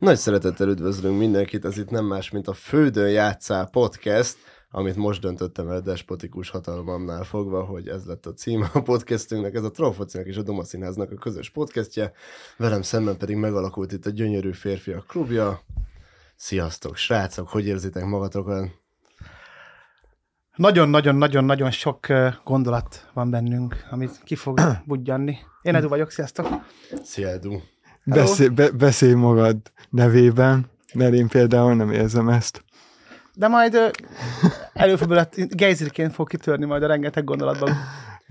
Nagy szeretettel üdvözlünk mindenkit, ez itt nem más, mint a Fődön játszál podcast, amit most döntöttem el despotikus hatalmamnál fogva, hogy ez lett a cím a podcastünknek, ez a Trollfocinak és a Doma Színháznak a közös podcastje, velem szemben pedig megalakult itt a Gyönyörű Férfiak klubja. Sziasztok, srácok, hogy érzitek magatokat? Nagyon-nagyon-nagyon-nagyon sok gondolat van bennünk, amit ki fog budjanni. Én Edu vagyok, sziasztok! Szia Edu! Beszélj, be, beszélj magad nevében, mert én például nem érzem ezt. De majd előfordul, gejzirként fog kitörni majd a rengeteg gondolatban.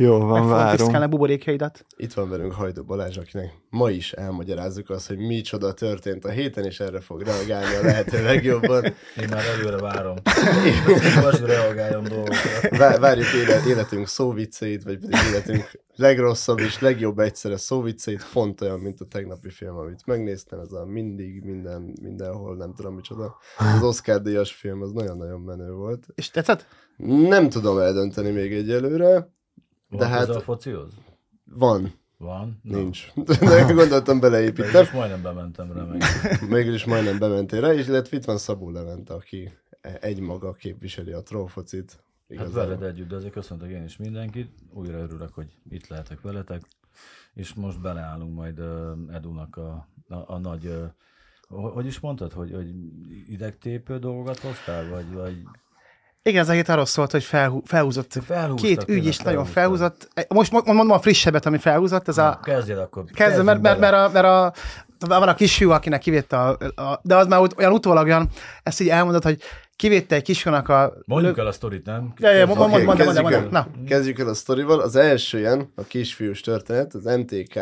Jó van, Meg várom. a buborékjaidat. Itt van velünk Hajdó Balázs, akinek ma is elmagyarázzuk azt, hogy micsoda történt a héten, és erre fog reagálni a lehető legjobban. Én már előre várom. Most reagáljon dolgokra. Vá- Várjuk élet, életünk szóvicceit, vagy pedig életünk legrosszabb és legjobb egyszerre szóvicceit, pont olyan, mint a tegnapi film, amit megnéztem, ez a mindig, minden, mindenhol, nem tudom micsoda. Az Oscar díjas film, az nagyon-nagyon menő volt. És tetszett? Nem tudom eldönteni még egyelőre, Van De hát- a focihoz? van, Van? Nincs. De gondoltam beleépítem. most majdnem bementem rá meg. Végül is majdnem bementél rá, és illetve itt van Szabó Levent, aki egymaga képviseli a trollfocit. Hát Igazából. veled együtt, de azért köszöntök én is mindenkit. Újra örülök, hogy itt lehetek veletek. És most beleállunk majd Edunak a, a, a nagy... Hogy is mondtad, hogy, hogy idegtépő dolgokat hoztál, vagy, vagy Igen, ez a hét arról szólt, hogy felhú, felhúzott Felhúztak, két ügy is nagyon felhúzott. Most mo- mondom a frissebbet, ami felhúzott, ez a... Kezdjél akkor. Kezdve, mert, mert, mert, a, mert a, van a kisfiú, akinek a, a, de az már olyan utólag olyan, ezt így elmondod, hogy kivétte egy kisfiúnak a... Mondjuk el a sztorit, nem? Ja, ja, mond, Oké, mond, mond, mond, Na, Kezdjük el a sztorival. Az első ilyen, a kisfiús történet, az MTK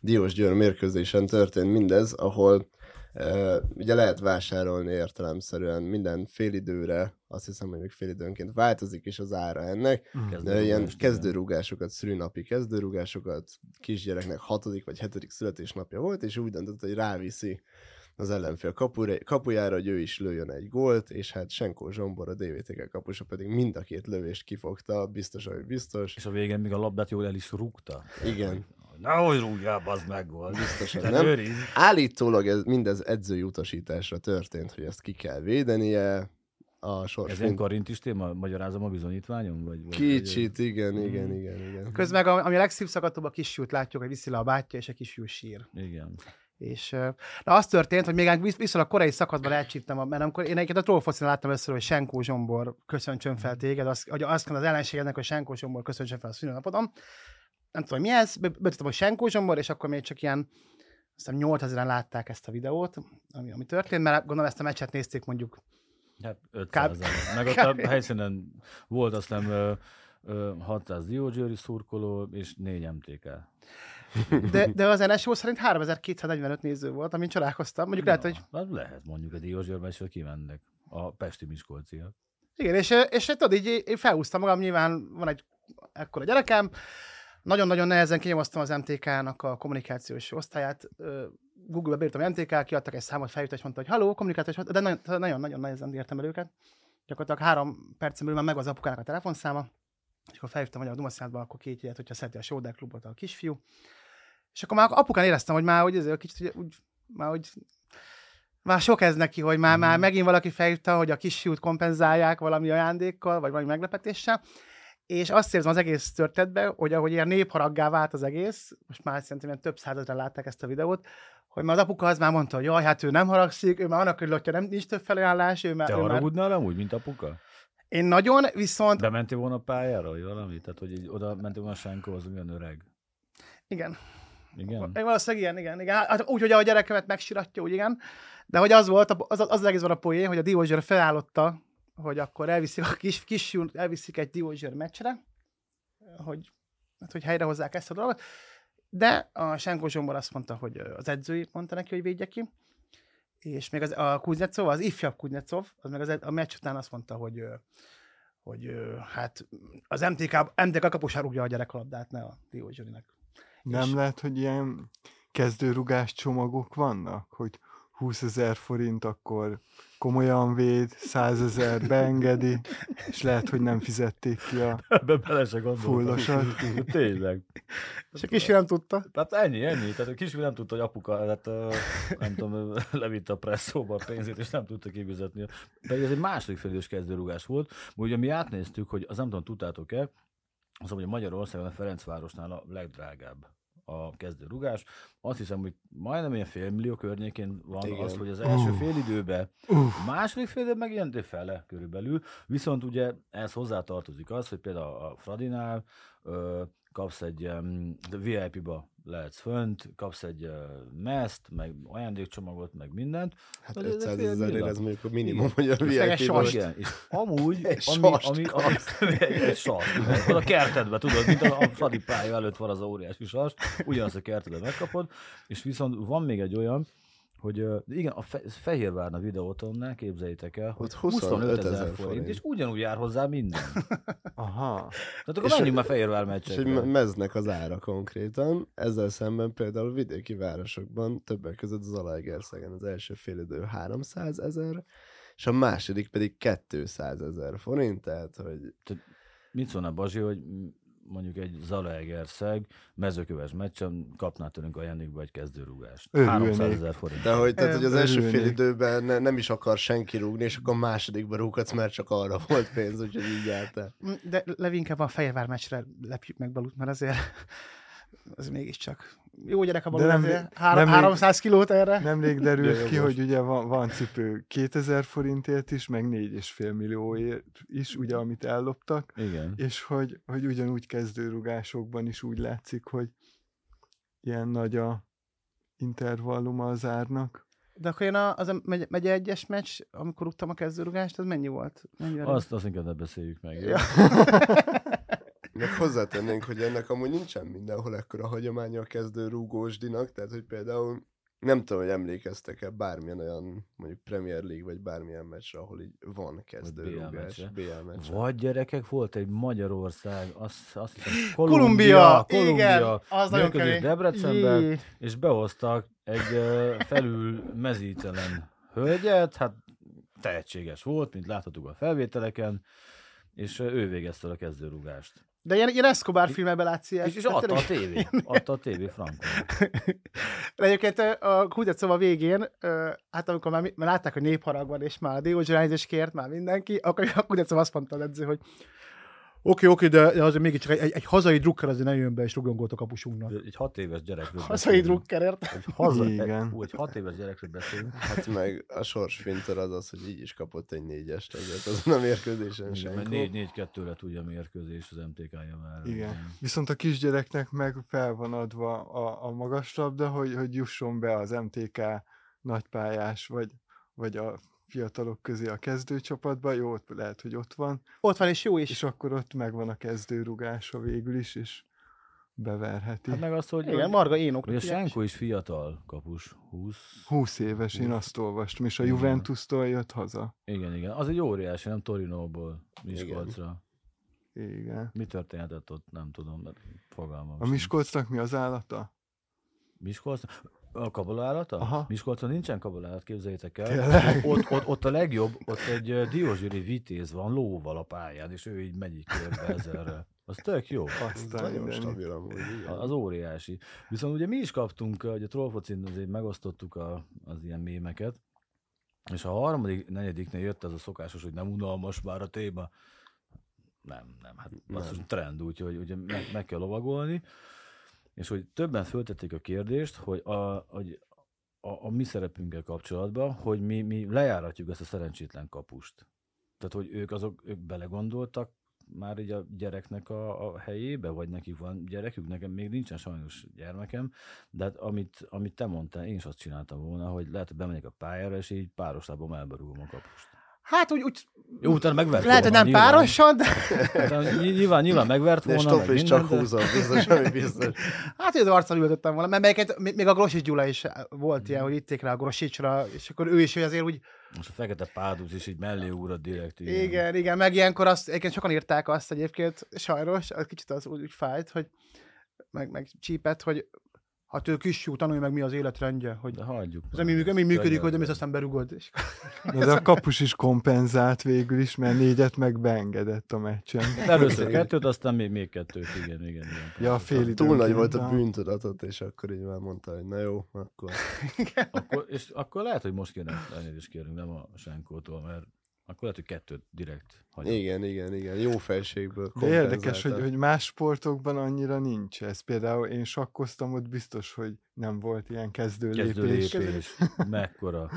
Diós Győr mérkőzésen történt mindez, ahol uh, ugye lehet vásárolni értelemszerűen minden félidőre, azt hiszem, hogy még félidőnként változik is az ára ennek, de ilyen Kezdőrúgást, kezdőrúgásokat, szülinapi kezdőrúgásokat, kisgyereknek hatodik vagy hetedik születésnapja volt, és úgy döntött, hogy ráviszi az ellenfél kapura, kapujára, hogy ő is lőjön egy gólt, és hát Senkó Zsombor, a DVTK kapusa pedig mind a két lövést kifogta, biztos, hogy biztos. És a végén még a labdát jól el is rúgta. Igen, Nehogy rúgjál, bazd meg volt. biztosan Te nem. őriz. Állítólag ez, mindez edzői utasításra történt, hogy ezt ki kell védenie, a sors Ez ilyen karintis téma? Magyarázom a bizonyítványom? Vagy, vagy Kicsit, igen, igen, igen, igen. közben meg, ami a legszívszakadtóbb a kisfiút látjuk, hogy viszi le a bátyja, és a kisfiú sír. Vagy, igen. És na, az történt, hogy még visz- viszonylag korai szakaszban elcsíptem, mert amikor én egyébként a trollfocin láttam először, hogy Senkó Zsombor köszöntsön fel téged, azt, hogy azt mondta az ellenségednek, hogy Senkó Zsombor köszöntsön fel a szülőnapodon. Nem tudom, mi ez, be- betudtam, hogy Senkó Zsombor, és akkor még csak ilyen aztán 8000-en látták ezt a videót, ami, ami történt, mert gondolom ezt a meccset nézték mondjuk Hát 500 Meg ott a helyszínen volt ö, ö, 600 Diógyőri szurkoló, és 4 MTK. De, de az NSO szerint 3245 néző volt, amin csodálkoztam. Mondjuk lehet, hogy Hát lehet mondjuk a is, hogy kimennek. A Pesti Miskolciak. igen, és, és tudod, így én felhúztam magam, nyilván van egy ekkora gyerekem, nagyon-nagyon nehezen kinyomoztam az MTK-nak a kommunikációs osztályát. Google-be beírtam MTK, kiadtak egy számot, felhívta, és mondta, hogy haló, kommunikációs de nagyon- nagyon-nagyon nehezen értem el őket. Gyakorlatilag három percen belül már meg az apukának a telefonszáma, és akkor felhívtam, hogy a Dumaszínházban akkor két ilyet, hogyha szereti a Sóder klubot a kisfiú. És akkor már apukán éreztem, hogy már hogy ez kicsit úgy, már hogy már sok ez neki, hogy már, már megint valaki felhívta, hogy a kisfiút kompenzálják valami ajándékkal, vagy valami meglepetéssel. És azt érzem az egész történetben, hogy ahogy ilyen népharaggá vált az egész, most már szerintem több százezren látták ezt a videót, hogy már az apuka az már mondta, hogy jaj, hát ő nem haragszik, ő már annak örül, hogyha nem, nincs több felajánlás, ő már, Te ő már... haragudnál amúgy, mint apuka? Én nagyon, viszont Bementél volna pályára, vagy valami? Tehát, hogy így oda mentél volna Sánkóhoz, olyan öreg. igen, Igen? Én valószínűleg igen, igen, igen. Hát úgy, hogy a gyerekemet megsiratja, úgy igen. De hogy az volt, az, az, az egész van a poén, hogy a Diózsőr felállotta, hogy akkor elviszik a kis, kis elviszik egy Diózsőr meccsre, hogy, hát, hogy helyrehozzák ezt a dolgot. De a Senko Zsombor azt mondta, hogy az edzői mondta neki, hogy védje ki. És még az, a Kuznetsov, az ifjabb Kuznetsov, az meg az, a meccs után azt mondta, hogy, hogy hát az MTK, MTK kapusá rúgja a gyerekalabdát, ne a Diózsőrinek. Nem És- lehet, hogy ilyen kezdőrugás csomagok vannak, hogy 20 ezer forint, akkor komolyan véd, 100 ezer beengedi, és lehet, hogy nem fizették ki a Ebbe bele se fullosat. Tényleg. És a kis nem tudta. Tehát ennyi, ennyi. Tehát a kisfiú nem tudta, hogy apuka, hát, ö, nem tudom, levitte a presszóba a pénzét, és nem tudta kifizetni. Pedig ez egy második felidős kezdőrugás volt. Ugye mi átnéztük, hogy az nem tudom, tudtátok-e, az, hogy Magyarországon a Ferencvárosnál a legdrágább a kezdőrugás. Azt hiszem, hogy majdnem ilyen félmillió környékén van Igen. az, hogy az első Uh. fél időben a második fél időben meg ilyen fele körülbelül, viszont ugye ehhez hozzátartozik az, hogy például a Fradinál ö, kapsz egy VIP-ba lehetsz fönt, kapsz egy meszt, meg ajándékcsomagot, meg mindent. Hát Az egy 500 fél ezerért ez mondjuk a minimum, hogy a vip sast. Igen, és amúgy, ami, sast ami, ami, egy, a kertedbe, tudod, mint a, a Fradi pálya előtt van az óriási sast, ugyanazt a kertedbe megkapod, és viszont van még egy olyan, hogy igen, a fe, Fehérvárna videótonnál képzeljétek el, hogy Ott 25 ezer 25 forint, forint. és ugyanúgy jár hozzá minden. aha. Tehát akkor És menjünk a- már Fehérvár És meccsekre. me- meznek az ára konkrétan. Ezzel szemben például vidéki városokban többek között Zalaegerszegen az első félidő 300 ezer, és a második pedig 200 ezer forint, tehát hogy Mit szólna Bazsi, hogy mondjuk egy Zalaegerszeg mezőköves meccsen kapná tőlünk ajándékba egy kezdőrúgást. Örülnék. 300 ezer forint. de hogy, tehát, hogy az első Örülnék. fél időben ne, nem is akar senki rúgni, és akkor a másodikba rúghatsz, mert csak arra volt pénz, úgyhogy így jártál. Mm, De Levi inkább a Fehérvár meccsre lepjük meg Balut, mert azért az mégiscsak jó gyerek a Balut, nem- nem- 300 kilót erre. Nemrég derült ki, hogy ugye van, van cipő 2000 forintért is, meg 4,5 millióért is, ugye, amit elloptak, Igen. és hogy, hogy ugyanúgy kezdőrugásokban is úgy látszik, hogy ilyen nagy a intervalluma az árnak. De akkor én a, az a megy, megye egyes meccs, amikor rúgtam a kezdőrugást, az mennyi volt? Mennyi Azt, azt inkább ne beszéljük meg. Ja. Meg hozzátennénk, hogy ennek amúgy nincsen mindenhol ekkora hagyománya a kezdő rúgósdinak, tehát hogy például nem tudom, hogy emlékeztek-e bármilyen olyan mondjuk Premier League, vagy bármilyen meccsre, ahol így van kezdő BL. BL meccsre. Vagy gyerekek, volt egy Magyarország, azt, azt hiszem, Kolumbia, Kolumbia, igen, az nagyon kemény. Debrecenben, Jé. és behoztak egy felül mezítelen hölgyet, hát tehetséges volt, mint láthattuk a felvételeken, és ő végezte a kezdőrúgást. De ilyen, ilyen Escobar filmekben látsz ilyet. És, és Tehát adta a tévé, adta a tévé frankon. De egyébként a Kutyacova végén, ö, hát amikor már, már látták, hogy népharag van, és már a Diogenes kért már mindenki, akkor a Kutyacova azt mondta az edző, hogy oké, oké, de, de azért mégiscsak egy, egy, egy hazai drukker azért ne jön be, és rugjon gólt a kapusunknak. Egy hat éves gyerekről Hazai beszélünk. drukker, érted? Egy, haza, Igen. egy, ú, egy hat éves gyerekről beszélünk. Hát meg a sorsfinter az az, hogy így is kapott egy négyest ezért azon a mérkőzésen Igen, mert senki. 4-4-2 lett ugye a mérkőzés az MTK-ja már. Igen. Viszont a kisgyereknek meg fel van adva a, a magas labda, hogy, hogy jusson be az MTK nagypályás, vagy, vagy a fiatalok közé a kezdőcsapatba. Jó, ott lehet, hogy ott van, Ott van, és jó is. és akkor ott megvan a kezdőrugása végül is, és beverheti. Hát meg azt, hogy, Igen, Marga én hogy a Senko is fiatal kapus, 20. 20 éves, én azt olvastam, és a Igen. Juventus-tól jött haza. Igen, igen. Az egy óriási, nem Torinóból, Miskolcra. Igen. Mi történhetett ott, nem tudom, mert fogalmam A. Miskolcnak mi az állata? Miskolc? A kabalálata? Aha. Miskolcon nincsen kabalállat, képzeljétek el. Tényleg? Ott, ott, ott, a legjobb, ott egy diózsüri vitéz van lóval a pályán, és ő így megy így körbe ezerre. Az tök jó. Aztán Nagyon stabil amúgy, igen. Az óriási. Viszont ugye mi is kaptunk, ugye a Trollfocin azért megosztottuk a, az ilyen mémeket, és a harmadik, negyediknél jött ez a szokásos, hogy nem unalmas már a téma. Nem, nem, hát Nem. az trend, úgyhogy ugye meg, meg kell lovagolni. És hogy többen föltették a kérdést, hogy a, hogy a, a mi szerepünkkel kapcsolatban, hogy mi, mi lejáratjuk ezt a szerencsétlen kapust. Tehát, hogy ők azok, ők belegondoltak már így a gyereknek a, a helyébe, vagy nekik van gyerekük, nekem még nincsen sajnos gyermekem, de hát amit, amit te mondtál, én is azt csináltam volna, hogy lehet, hogy bemegyek a pályára, és így páros lábom elberúgom a kapust. Hát úgy, úgy Jó, utána megvert lehet, hogy volna, nem nyilván. párosan, de ny- nyilván, nyilván megvert De volna, meg is csak minden, de- húzol, biztos, ami biztos. hát hogy az arccal ültöttem volna, mert melyiket, még még a Grosics Gyula is volt ilyen, hogy itték rá a Grosicsra, és akkor ő is hogy azért úgy, Most a fekete pádus is így mellé úrad direkt. igen, igen, igen meg ilyenkor azt, egyébként sokan írták azt egyébként, sajnos, az kicsit az úgy, úgy fájt, hogy meg, meg csípett, hogy Hát ő kisfiú, tanulj meg mi az életrendje, hogy De hagyjuk. ez ami, ami működik, hogy nem is aztán berugod. És... De a kapus is kompenzált végül is, mert négyet meg beengedett a meccsen. Először kettőt, aztán még, még kettőt, igen, igen. igen. Ja, a fél Túl nagy volt a bűntudatot, és akkor így már mondta, hogy na jó, akkor Akkor, és akkor lehet, hogy most kéne elnézést kérünk, nem a Senkótól, mert akkor lehet, hogy kettőt direkt hagyunk. igen, igen, igen, jó felségből De érdekes, hogy, hogy más sportokban annyira nincs ez. Például én sakkoztam, ott biztos, hogy nem volt ilyen kezdő, Kezdő lépés. lépés. Mekkora.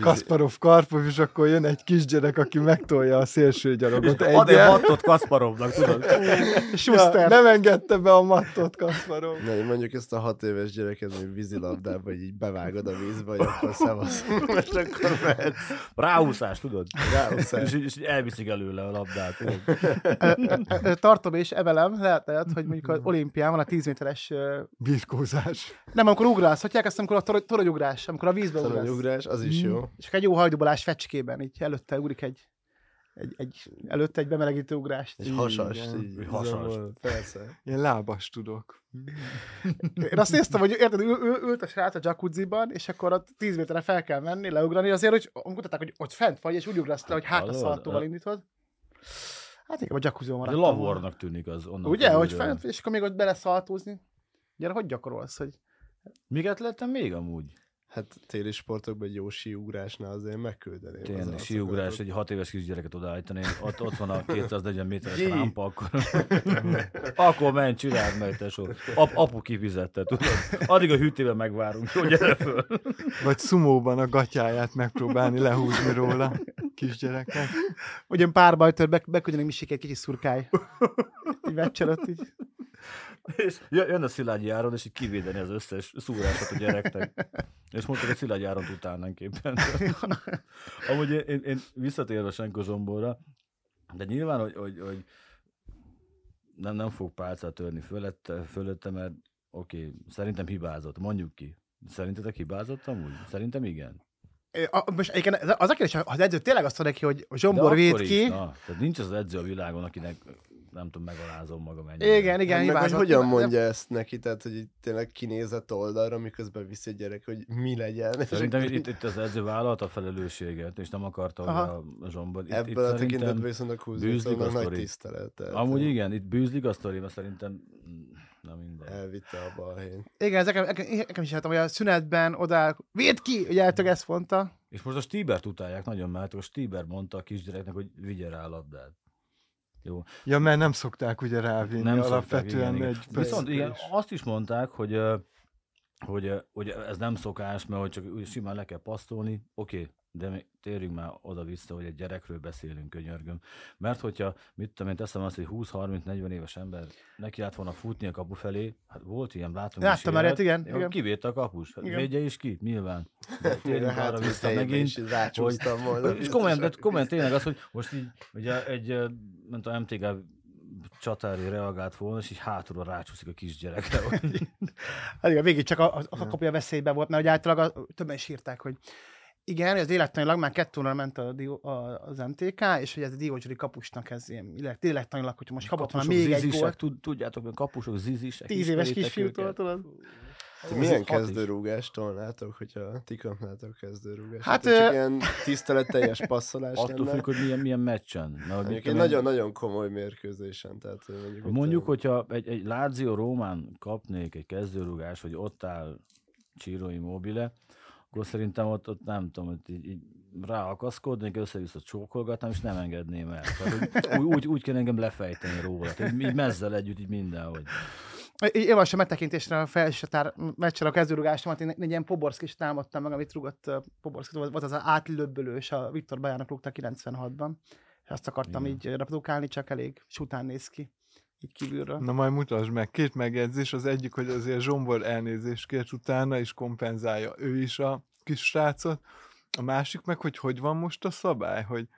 Kasparov, Karpov, és akkor jön egy kisgyerek, aki megtolja a szélső gyalogot. Ad egy mattot Kasparovnak, tudod? Ja, nem engedte be a mattot Kasparov. Na, mondjuk ezt a hat éves gyereket, hogy vízilabdába így bevágod a vízbe, hogy akkor szevasz. És akkor mehetsz. Ráúszás, tudod? Ráúszás. És, így- és elviszik előle a labdát. Tartom és evelem, lehet, lehet, hogy mondjuk az olimpián van a 10 méteres, Birkózás. nem, amikor ugrálsz, hagyják ezt, amikor a torony- toronyugrás, amikor a vízbe ugrálsz. Toronyugrás, az is jó. És akkor egy jó hajdubolás fecskében, így előtte ugrik egy, egy, egy előtte egy bemelegítő ugrást. Egy hasas. Igen. Így, Egy hasas. zavol, Persze. Én lábas tudok. Én azt néztem, hogy érted, ül, ül, ült a srác a jacuzziban, és akkor a 10 méterre fel kell menni, leugrani, azért, hogy mutatták, hogy ott fent vagy, és úgy ugrasz le, hogy hát a Hallod? szaltóval indítod. Hát igen, a jacuzziban Ez maradtam. volna. lavornak tűnik az onnan. Ugye, hogy fent, és akkor még ott beleszaltózni. Gyere, hogy gyakorolsz, hogy Miket lettem még amúgy? Hát téli sportokban egy jó síugrásnál azért megküldeném. az Tényleg, arcokat. síugrás, egy hat éves kisgyereket odaállítani, ott, ott van a 240 méteres Jé. rámpa, akkor, akkor menj, csináld meg, tesó. Ap, apu kifizette, tudod? Addig a hűtében megvárunk, hogy gyere föl. Vagy szumóban a gatyáját megpróbálni lehúzni róla kisgyereknek. hogy ilyen párbajtól be, beküldjenek Misik egy kicsi szurkály. Így meccselött így. És jö- jön a Szilágyi Áron, és így kivédeni az összes szúrásot a gyereknek. És mondták, hogy Szilágyi Áront utálnánk éppen. Amúgy én, én, én visszatérve Senko Zsombóra, de nyilván, hogy, hogy, hogy nem, nem fog pálcát törni fölötte, fölötte mert oké, okay, szerintem hibázott, mondjuk ki. Szerintetek hibázott amúgy? Szerintem igen. A, most egyébként az a kérdés, ha az edző tényleg azt mondja ki, hogy Zsombor véd ki. Na, tehát nincs az edző a világon, akinek nem tudom, megalázom magam ennyire. Igen, igen, Hát meg, hogy hogyan Nem- mondja ezt neki, tehát hogy így tényleg kinézett oldalra, miközben viszi a gyerek, hogy mi legyen. És Szerintem akkor itt, itt az edző vállalta a felelősséget, és nem akarta, hogy Aha. a Zsombor. Itt, Ebből itt a tekintetben viszont a bűzlik a Kuznicovnak nagy tisztelet. tehát, Amúgy igen, itt bűzlik a sztori, mert szerintem mm, na minden. Elvitte a balhén. Igen, ez nekem, is láttam, hogy a szünetben oda véd ki, ugye eltök ezt mondta. És most a Stibert utálják nagyon, mert a Stiber mondta a kisgyereknek, hogy vigye rá a labdát. Jó. Ja, mert nem szokták ugye rávinni Nem szokták, alapvetően igen, igen. egy Viszont igen, azt is mondták, hogy, hogy, hogy ez nem szokás, mert hogy csak simán le kell passzolni, oké, de mi térjünk már oda-vissza, hogy egy gyerekről beszélünk, könyörgöm. Mert hogyha, mit tudom én, teszem azt, hogy 20-30-40 éves ember neki állt volna futni a kapu felé, hát volt ilyen, látom Láttam már ilyet, igen, igen. Kivédte a kapus. Hát Igen. Védje is ki, nyilván. De térjünk Hát, arra hogy vissza megint, rácsúsztam volna. és komolyan, de komolyan tényleg az, hogy most így, ugye egy, nem tudom, MTG csatári reagált volna, és így hátulra rácsúszik a kisgyerekre. hogy- Hát igen, végig csak a, a, a kapja veszélyben volt, mert hogy általában többen is írták, hogy igen, ez élettanilag már kettő óra ment a, a, az MTK, és hogy ez a Diózsori kapusnak ez ilyen élet- élettanilag, hogyha most kapott már Kapusok még egy gólt, tud, tudjátok, hogy kapusok zizisek. tíz éves kisfiútól, tudod? Ti milyen kezdőrúgást tolnátok, hogyha ti kapnátok kezdőrúgást? Hát, Hát, csak ö- ilyen tiszteletteljes passzolás Attól lenne. függ, hogy milyen, milyen meccsen. Mit Mondjuk egy nagyon-nagyon komoly mérkőzésen. Tehát mondjuk, hogy mondjuk, hogyha egy, egy Lazio Rómán kapnék egy kezdőrugás, hogy ott áll Ciro Immobile, akkor szerintem ott, ott nem tudom, hogy így, így ráakaszkodnék, össze-vissza csókolgatnám, és nem engedném el. Tehát, úgy, úgy, úgy kell engem lefejteni róla. Tehát, így, mezzel együtt, így mindenhogy. Én olvasom megtekintésre a felsőtár meccsel a kezdőrugásomat, én egy ilyen Poborszkis támadtam meg, amit rúgott uh, Poborszki, volt az átlöbbölős, a Viktor Bajának rúgta 96-ban, és azt akartam Igen. így reprodukálni, csak elég sután néz ki, így kívülről. Na majd mutasd meg. Két megjegyzés. Az egyik, hogy azért Zsombor elnézést kért utána, és kompenzálja ő is a kis srácot. A másik meg, hogy hogy van most a szabály, hogy,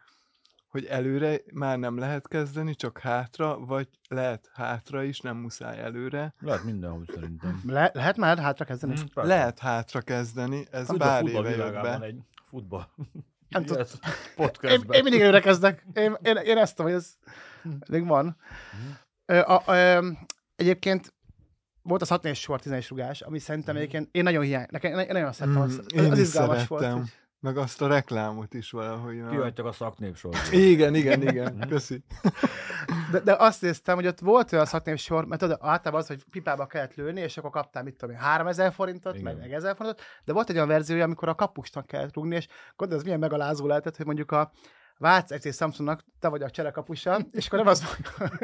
hogy előre már nem lehet kezdeni, csak hátra, vagy lehet hátra is, nem muszáj előre. Lehet mindenhogy szerintem. Le- lehet már hátra kezdeni? Persze. Lehet hátra kezdeni, ez Tudod, a pár futball éve jött be. egy futball. Nem tud- Ilyet Én, én mindig előre kezdek. Én, én, én ezt tudom, hogy ez még van. Ö, a, ö, egyébként volt a 6 sor 10 rugás, ami szerintem egyébként én nagyon hiány, nekem én nagyon szerettem, Mm, az, én az is izgalmas szerettem. volt. Meg azt a reklámot is valahogy. Kihagytak a szaknépsort. Igen, igen, igen. Köszi. De, de azt néztem, hogy ott volt olyan szaknév sor, mert tudod, általában az, hogy pipába kellett lőni, és akkor kaptál, mit tudom én, 3000 forintot, Igen. meg 1000 forintot, de volt egy olyan verziója, amikor a kapusnak kellett rúgni, és gondolod, ez milyen megalázó lehetett, hogy mondjuk a Vác egy Samsungnak te vagy a cserekapusa, és akkor nem az,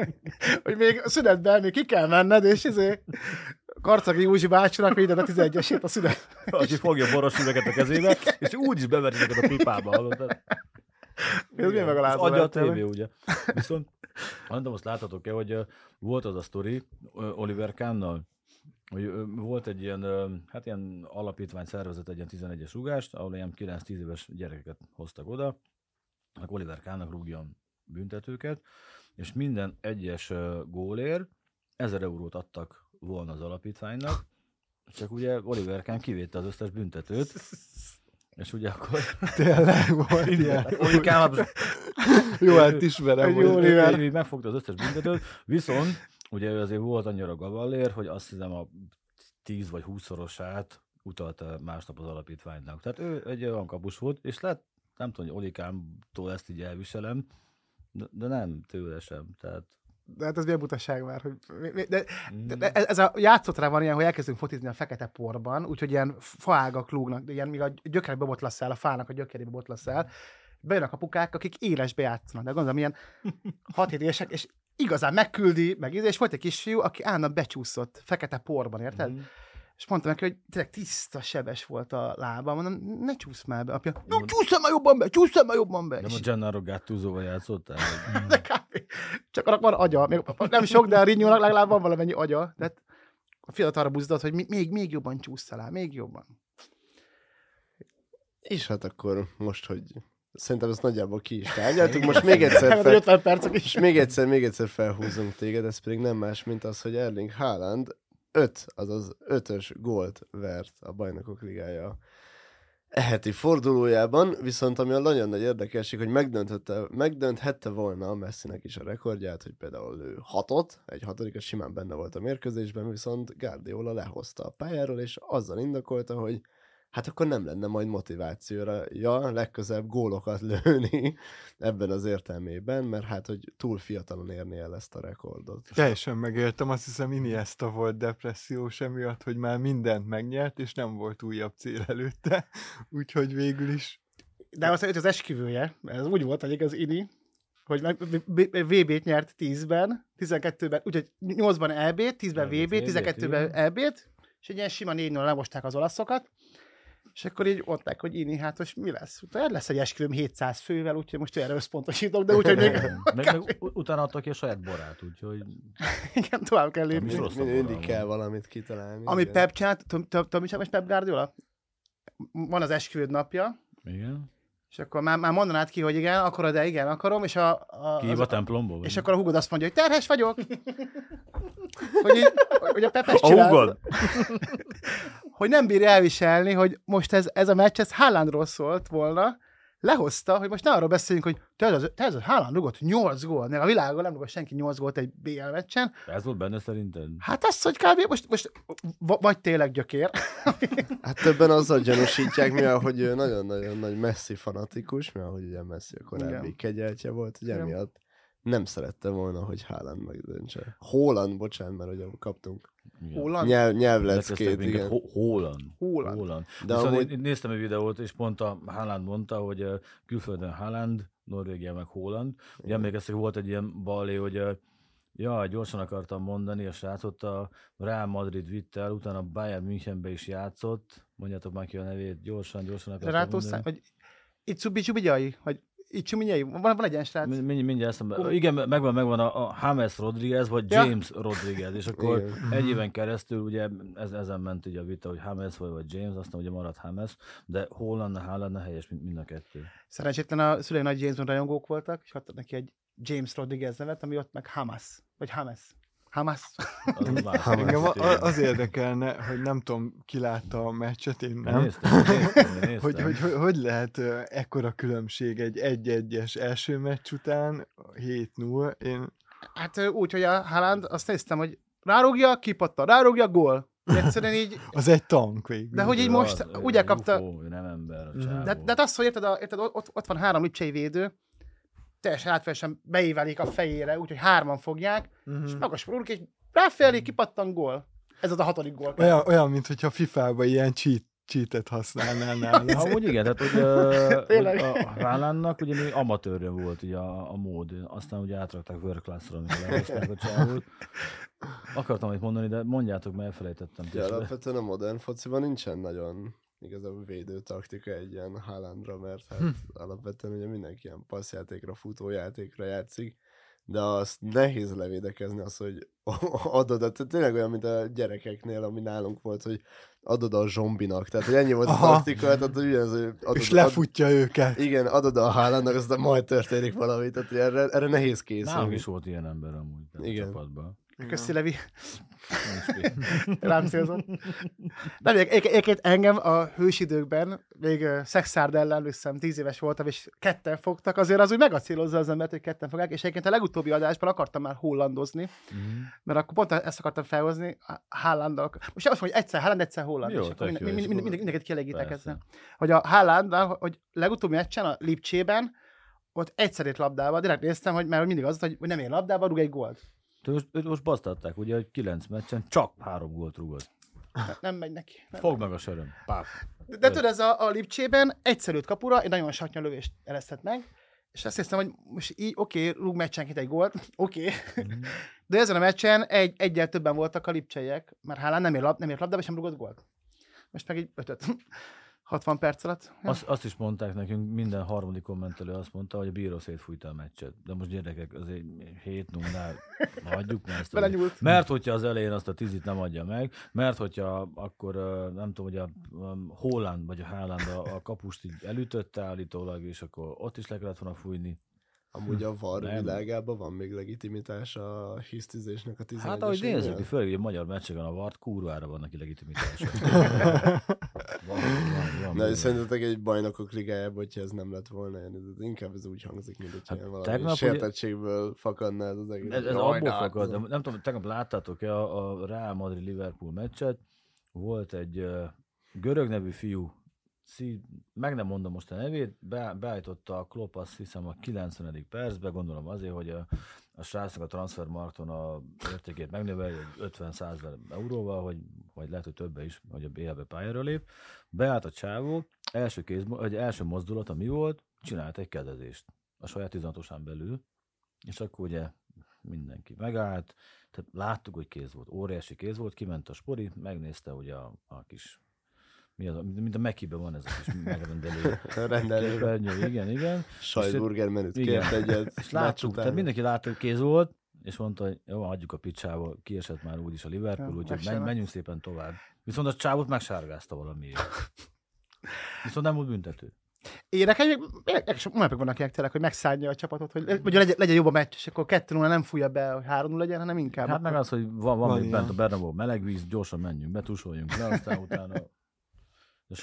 hogy még a szünetben még ki kell menned, és izé Karcagi Józsi bácsinak véded a 11-esét a szünet. Aki fogja boros üveget a kezébe, és úgy is beveri ezeket a pipába, hallottad? Ez milyen megalázó Az adja a tévé, ugye? Viszont, nem tudom, azt láthatok-e, hogy volt az a sztori Oliver Kahnnal, hogy volt egy ilyen, hát ilyen alapítvány szervezet, egy ilyen 11-es rugást, ahol ilyen 9-10 éves gyerekeket hoztak oda, Oliver Kahnnak rúgjon büntetőket, és minden egyes ö, gólért 1000 eurót adtak volna az alapítványnak, csak ugye Oliver Kahn kivétte az összes büntetőt, és ugye akkor Tényleg volt ilyen. Oli Kahn Jó, hát ismerem. Egy Oliver. ő megfogta az összes büntetőt, viszont ugye ő azért volt annyira gavallér, hogy azt hiszem a 10 vagy 20 szorosát utalta másnap az alapítványnak. Tehát ő egy olyan kapus volt, és lehet, nem tudom, hogy Olikámtól ezt így elviselem, de, de nem tőle sem. Tehát De hát ez milyen butaság már, hogy... De, mm, de ez a játszott rá van ilyen, hogy elkezdünk fotizni a fekete porban, úgyhogy ilyen faágak lógnak, de ilyen, míg a gyökerekbe botlasz el, a fának a gyökerébe botlasz el, bejönnek a apukák, akik élesbe játszanak. De gondolom, ilyen 6 évesek, és igazán megküldi, meg és volt egy kisfiú, aki állandóan becsúszott fekete porban, érted? Mhm. És mondtam neki, hogy tényleg tiszta sebes volt a lába, mondom, ne csúsz már be, apja. Jó. Jó, csúszom már jobban be, csúszom már jobban be. nem És a Gennaro Gattuso-val játszottál? de kb. Csak annak van agya. Még nem sok, de a Rinyónak legalább van valamennyi agya. Tehát a fiatal arra buzdott, hogy még, még jobban csúszta el, még jobban. És hát akkor most, hogy szerintem ezt nagyjából ki is tárgyaltuk, most még egyszer, Hát, fel, 50 percek és is. még egyszer, még egyszer felhúzunk téged, ez pedig nem más, mint az, hogy Erling Haaland 5, azaz 5-ös gólt vert a bajnokok ligája eheti fordulójában, viszont ami a nagyon nagy érdekesség, hogy megdönthette, megdönthette volna a Messinek is a rekordját, hogy például ő hatot, egy hatodikat simán benne volt a mérkőzésben, viszont Guardiola lehozta a pályáról, és azzal indokolta, hogy hát akkor nem lenne majd motivációra, ja, legközelebb gólokat lőni ebben az értelmében, mert hát, hogy túl fiatalon érni el ezt a rekordot. Teljesen megértem, azt hiszem Iniesta volt depressziós emiatt, hogy már mindent megnyert, és nem volt újabb cél előtte, úgyhogy végül is De hogy az esküvője, ez úgy volt, hogy az Ini, hogy meg VB-t nyert 10-ben, 12-ben, úgyhogy 8-ban EB-t, 10-ben EB-t, VB-t, 12-ben igen. EB-t, és egy ilyen sima 4 0 lemosták az olaszokat, és akkor így mondták, hogy Ini, hát most mi lesz? Utána lesz egy esküvőm 700 fővel, úgyhogy most erre összpontosítok, de úgyhogy még meg, meg utána adta ki a saját borát, úgyhogy igen, tovább kell lépni. a Mindig kell valamit kitalálni. Ami. Pep csinált, tudom, csinál most Pep Guardiola? Van az esküvőd napja, igen. és akkor már, már mondanád ki, hogy igen, akarod, de igen, akarom, és a, a, Kihív a templomból? És akkor a hugod azt mondja, hogy terhes vagyok. hogy, így, hogy a Pepes A csinál, húgod? Hogy nem bírja elviselni, hogy most ez, ez a meccs, ez Haalandról szólt volna, lehozta, hogy most ne arról beszéljünk, hogy te ez, te ez a Haaland rugott 8 gól, a világon nem rugott senki 8 gólt egy BL meccsen. Ez volt benne szerinted? Hát az, hogy kb. most, most v- vagy tényleg gyökér. Hát többen azzal gyanúsítják, mivel hogy ő nagyon-nagyon nagy Messi fanatikus, mivel hogy ugye Messi a korábbi Igen. kegyeltje volt, hogy Igen. emiatt nem szerette volna, hogy Haaland megdöntse. Holland, bocsánat, mert ugye kaptunk. Holland? nyelv, nyelvleckét, minket. igen. Ho- Holland. Holland. Holland. De Viszont amúgy- én, néztem egy videót, és pont a Haaland mondta, hogy külföldön Haaland, Norvégia meg Holland. Ugye emlékeztek, volt egy ilyen balé, hogy ja, gyorsan akartam mondani, a srácot a Real Madrid vitt el, utána Bayern Münchenbe is játszott. Mondjátok már ki a nevét, gyorsan, gyorsan akartam Rátó mondani. vagy Itsubi Csubigyai, vagy Itsuminyai, van, van egy ilyen srác. Mind- Mind, mindjárt eszembe. Hol? Igen, megvan, megvan a, a James Rodriguez, vagy Ja. James Rodriguez, és akkor Igen. egy éven keresztül ugye ez, ezen ment ugye a vita, hogy James vagy, vagy James, aztán ugye maradt James, de hol lenne, hál lenne helyes, mint mind a kettő. Szerencsétlen a szülei nagy James Bond rajongók voltak, és adtak neki egy James Rodriguez nevet, ami ott meg Hamas. Vagy Hamas. Hamas. Az engem az érdekelne, hogy nem tudom, ki látta a meccset, én nem. Néztem, néztem, néztem. Hogy, hogy, hogy, hogy lehet ekkora különbség egy 1-1-es első meccs után, 7-0, én Hát úgy, hogy a Haaland, azt néztem, hogy rárúgja, kipattan, rárúgja, gól. Egyszerűen így, Az egy tank végül. De hogy így most az, ugye kapta- UFO, nem ember, a Mhm. de, de hát azt, hogy érted, a, érted ott, ott van három lipcsei védő, teljesen átfelesen beívelik a fejére, úgyhogy hárman fogják, Mhm. és magas rúgik, és ráfelé kipattan gól. Ez az a hatodik gól. Olyan, olyan mint hogyha FIFA-ban ilyen cheat, cheatet használnál nála. Amúgy igen, tehát hogy, hogy a Haalandnak ugye még amatőrre volt ugye a, a mód, aztán ugye átrakták work class-ra, amikor elhozták a csávót. Akartam itt mondani, de mondjátok, mert elfelejtettem. Ugye alapvetően a modern fociban nincsen nagyon igazából védő taktika egy ilyen Haalandra, mert hát alapvetően ugye mindenki ilyen passzjátékra, futójátékra játszik, de azt nehéz levédekezni az, hogy adod, a- tehát tényleg olyan, mint a gyerekeknél, ami nálunk volt, hogy adod a zombinak, tehát hogy ennyi volt a Aha. taktika, tehát hogy ugyanaz, hogy adod, És lefutja őket. Ad, igen, adod a Haalandnak, aztán majd történik valami, tehát erre, erre nehéz Nálunk készülni. is volt ilyen ember amúgy a Igen. csapatban. Köszi, Levi. Rám célzott. Nem, egy- egy- egyébként engem a hősidőkben, még Szexárd ellen, hiszem, tíz éves voltam, és ketten fogtak, azért az úgy megacélozza az embert, hogy ketten fogják, és egyébként a legutóbbi adásban akartam már hollandozni, Mhm. mert akkor pont ezt akartam felhozni, Haalanddal. Most azt mondom, hogy egyszer Haaland, egyszer Holland, Jó, és akkor tök minden, jó, és minden, minden, akkor- mindenket kielégítek ezzel. Hogy a Haaland, hogy legutóbbi meccsen a Lipcsében, ott egyszerét labdával, direkt néztem, hogy mert mindig az, hogy nem ér labdával, rúg egy gólt. De most, őt most basztatták, ugye, hogy kilenc meccsen csak három gólt rúgott. Nem megy neki. Nem. Fogd meg a söröm. Páp. De, de tudod, ez a, a Lipcsében egyszerűt kapura, egy nagyon satnya lövést eresztett meg, és azt hiszem, hogy most így, oké, okay, rúg meccsenként egy gólt, oké, okay. de ezen a meccsen egy, egyel többen voltak a lipcseiek, mert Hálán nem ért, lab, nem ért labdába, és nem rúgott gólt. Most meg egy ötöt. 60 perc alatt. Ja. Azt, azt is mondták nekünk, minden harmadik kommentelő azt mondta, hogy a bíró szétfújta a meccset. De most gyerekek, azért 7 0 nál hagyjuk már ezt. Belenyúlt. Mert hogyha az elején azt a tizit nem adja meg, mert hogyha akkor nem tudom, hogy a Holland vagy a Haaland a, a kapust így elütötte állítólag, és akkor ott is le kellett volna fújni. Amúgy a VAR Nem. világában van még legitimitás a hisztizésnek a 11 Hát ahogy nézzük, főleg ugye a magyar meccseken a vart kurvára van neki legitimitása. van, van, van, Na, és szerintetek egy bajnokok ligájában, hogyha ez nem lett volna, inkább ez úgy hangzik, mint hogyha Hát valami tegnap ugye- sértettségből fakadna ez az egész. Ez, ez abból hát fakad, de nem tudom, tegnap láttátok-e a, a Real Madrid-Liverpool meccset, volt egy uh, görög nevű fiú, meg nem mondom most a nevét, be, beállította a Klopp azt hiszem a 90. percbe, gondolom azért, hogy a, a srácnak a transfermarkton a értékét megnövelje 50-100 euróval, hogy, vagy lehet, hogy többe is, hogy a BLB pályára lép. Beállt a csávó, első, kéz, vagy első mozdulata mi volt? Csinált egy kezezést a saját 16 belül, és akkor ugye mindenki megállt, tehát láttuk, hogy kéz volt, óriási kéz volt, kiment a spori, megnézte ugye a, a kis, mi az, mint a Mekiben van ez a kis megrendelő Rendelő képernyő, igen, igen. sajtburger menüt kért egyet. És láttuk, tehát mindenki látta, hogy kéz volt, és mondta, hogy jó, hagyjuk a picsába, kiesett már úgyis a Liverpool, Ja, úgyhogy menj, menjünk szépen tovább. Viszont a csávot megsárgázta valamiért. Viszont nem volt büntető. Érek egy, érdekes momentok vannak ilyenek tényleg, hogy megszállja a csapatot, hogy hogy legyen, legyen jobb a meccs, és akkor 2 0 nem fújja be, hogy 3 legyen, hanem inkább. Hát meg az, hogy van, van, Van bent a Bernabeu meleg víz, gyorsan menjünk, betusoljunk le, aztán utána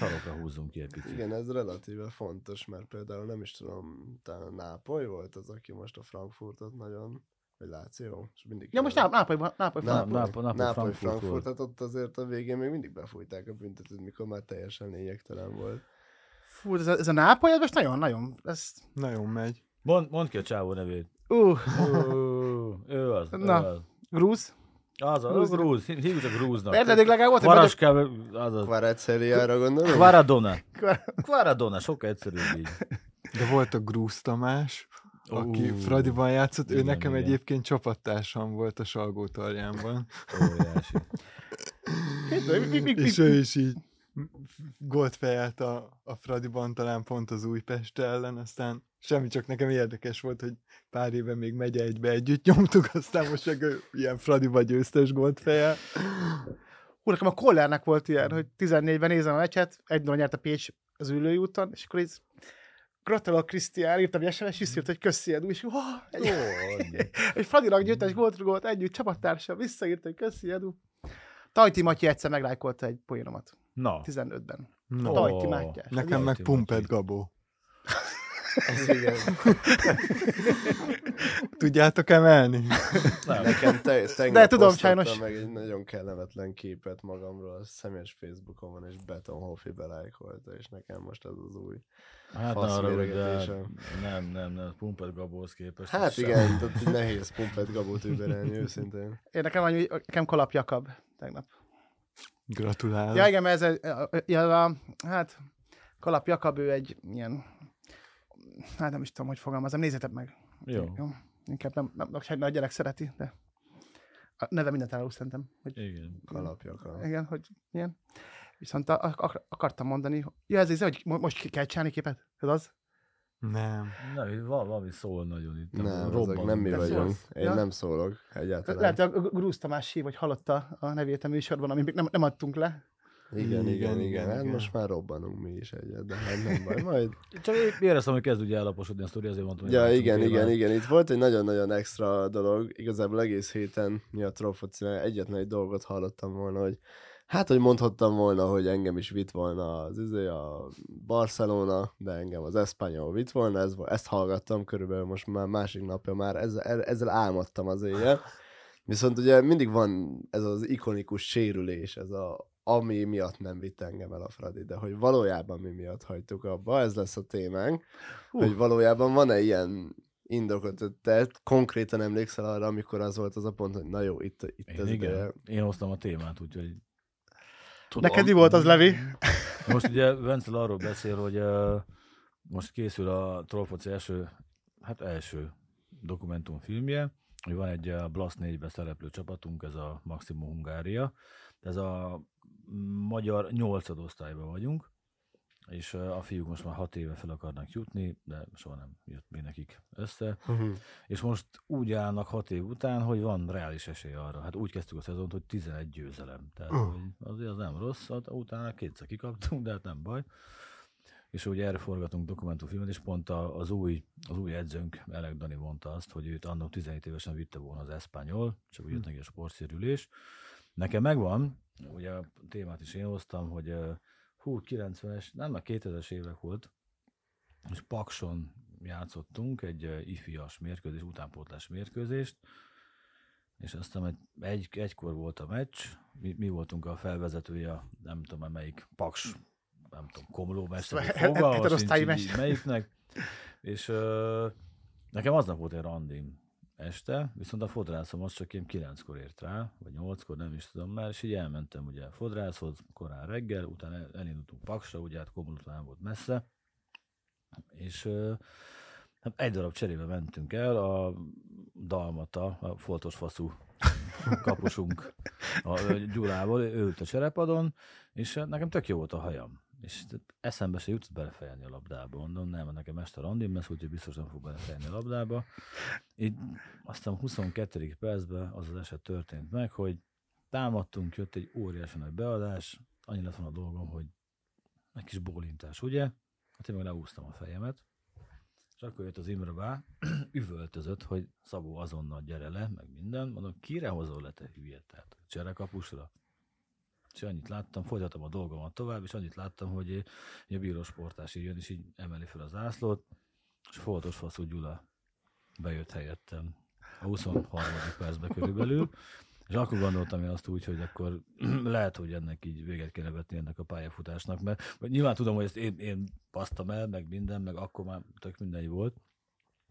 a sarokra húzzunk ki egy picit. Igen, ez relatíve fontos, mert például nem is tudom, talán Nápoly volt az, aki most a Frankfurtot nagyon, vagy Láció, és mindig Ja, most Nápoly, Náp- Nápoly. Nápoly- Nápoly- Nápoly Frankfurt. Frankfurtot, ott azért a végén még mindig befújták a büntetőt, mikor már teljesen lényegtelen volt. Fú, ez a, ez a Nápoly, ez most nagyon, nagyon, ez, Nagyon megy. Mond, mondd ki a csávó nevét. uh, Ó, ő az. Na. Ő az. grúz. Az a Grúz. grúz. Hívjuk a grúznak. Érted, eddig legalább volt egy Varaskáv, az a Kvaratszériára gondolom? Kvaradona. Kvaradona, sokkal egyszerűbb így. De volt a Grúz Tamás, aki Ú, Fradiban játszott, ő igen, nekem igen. egyébként csapattársam volt a Salgó Tarjánban. Óriási. És ő is így gólt fejelt a, a Fradiban, talán pont az Újpest ellen, aztán semmi, csak nekem érdekes volt, hogy pár éve még megy egybe együtt nyomtuk, aztán most meg ilyen Fradiba győztes gólt fejel. Hú, nekem a Kollernek volt ilyen, hogy 14-ben nézem a meccset, egy 0 nyert a Pécs az ülői úton, és akkor így gratulálok Krisztián, írtam egy SMS, és írt, hogy köszi Edu, és oh, egy, egy Fradinak győjtes gólt rugott együtt, csapattársam, visszaírt, hogy köszi Edu. Tajti Matyi egyszer meglájkolta egy poénomat, Na, 15-ben. No. Tajti Mátyás. Nekem meg Matyi. Gabó. Ez igen. Tudjátok emelni? Nem. Nekem te, tegnap De tudom, sajnos. meg egy nagyon kellemetlen képet magamról, a személyes Facebookon van, és Beton Hoffi belájkolta, és nekem most ez az új. Hát ne arra, de méregetése. nem, nem, nem, Pumpet Gabóhoz képest. Hát ez sem. igen, tehát nehéz pumpet gabót überelni, őszintén. Én nekem, annyi, nekem Kalap Jakab tegnap. Gratulálok. Ja, igen, mert ez, egy- ja, a, hát Kalap Jakab, ő egy ilyen, hát nem is tudom, hogy fogalmazom, nézzétek meg. Jó. Jó. Inkább nem, nem, nem, nem a gyerek szereti, de a neve mindent elárul szerintem. Hogy, Igen. Kalapjak. a- igen, hogy ilyen. Viszont a, a, akartam mondani, ja, ez, ez, hogy mo- most ki kell csinálni képet? Ez az? Nem. Val- valami szól nagyon itt. Nem, Robban. nem mi De vagyunk. szólsz? Én Ja. nem szólok egyáltalán. Lehet, hogy a Grúz Tamás hív, vagy hallotta a nevét a műsorban, amit még nem, nem adtunk le. Igen, igen, Igen, igen. igen, Hát igen. most már robbanunk mi is egyet, de hát nem baj. Majd Csak épp éreztem, hogy kezd ugye ellaposodni a sztori, azért mondtam, Ja, igen, témát. igen, igen. Itt volt egy nagyon-nagyon extra dolog. Igazából egész héten mi a Trofocina egyetlen egy dolgot hallottam volna, hogy hát, hogy mondhattam volna, hogy engem is vitt volna az izé, a Barcelona, de engem az Espanyol vitt volna, ez, ezt hallgattam körülbelül most már másik napja már, ezzel, ezzel álmodtam az éjjel. Viszont ugye mindig van ez az ikonikus sérülés, ez a ami miatt nem vitt engem el a Fradi, de hogy valójában mi miatt hagytuk abba, ez lesz a témánk, uh. hogy valójában van-e ilyen indokot, te- te konkrétan emlékszel arra, amikor az volt az a pont, hogy na jó, itt, itt Én az igen. ideje. Én hoztam a témát, úgyhogy Neked mi volt az, Levi? Most ugye Vencel arról beszél, hogy uh, most készül a Trollfoci első, hát első dokumentumfilmje, hogy van egy Blast 4-ben szereplő csapatunk, ez a Maximum Hungária. Ez a magyar nyolcadosztályban vagyunk, és a fiúk most már hat éve fel akarnak jutni, de soha nem jött még nekik össze. Uh-huh. És most úgy állnak hat év után, hogy van reális esély arra. Hát úgy kezdtük a szezont, hogy 11 győzelem. Tehát Uh. hogy azért az nem rossz, hát utána kétszer kikaptunk, de hát nem baj. És ugye erre forgatunk dokumentumfilmet, és pont az új, az új edzőnk, Elek Dani mondta azt, hogy őt annak 17 évesen vitte volna az Espanyol, csak úgy jött neki a sportszérülés. Nekem megvan, ugye a témát is én hoztam, hogy hú, 90-es, nem, már 2000-es évek volt, és Pakson játszottunk egy ifias mérkőzés, utánpótlás mérkőzést, és aztán egy, egy, egykor volt a meccs, mi, mi voltunk a felvezetője, nem tudom melyik Paks, nem tudom, Komló mester, mester. melyiknek, és ö, nekem aznap volt egy randim este, viszont a fodrászom az csak ilyen kilenckor ért rá, vagy nyolckor, nem is tudom már, és így elmentem ugye fodrászhoz korán reggel, utána el- elindultunk Paksra, ugye hát Komló után volt messze, és hát egy darab cserébe mentünk el, a Dalmata, a foltos faszú kapusunk a ö, Gyulával, ő ült a cserepadon, és hát nekem tök jó volt a hajam. És eszembe se jutott belefejelni a labdába. Mondom, nem, nekem este randim lesz, úgyhogy biztos nem fog belefejelni a labdába. Így aztán 22. percben az az eset történt meg, hogy támadtunk, jött egy óriási nagy beadás, annyi lett volna a dolgom, hogy egy kis bólintás, ugye? Hát én meg leúztam a fejemet, és akkor jött az Imre bá, üvöltözött, hogy Szabó azonnal gyere le, meg minden. Mondom, kire hozol le, te hülye? Tehát cserekapusra. És annyit láttam, folytatom a dolgomat tovább, és annyit láttam, hogy a bíró sportás így jön, és így emeli fel az ászlót, és Foltos Faszú Gyula bejött helyettem a 23. percben körülbelül, és akkor gondoltam én azt úgy, hogy akkor lehet, hogy ennek így véget kéne vetni ennek a pályafutásnak, mert nyilván tudom, hogy ezt én, én basztam el, meg minden, meg akkor már tök mindegy volt,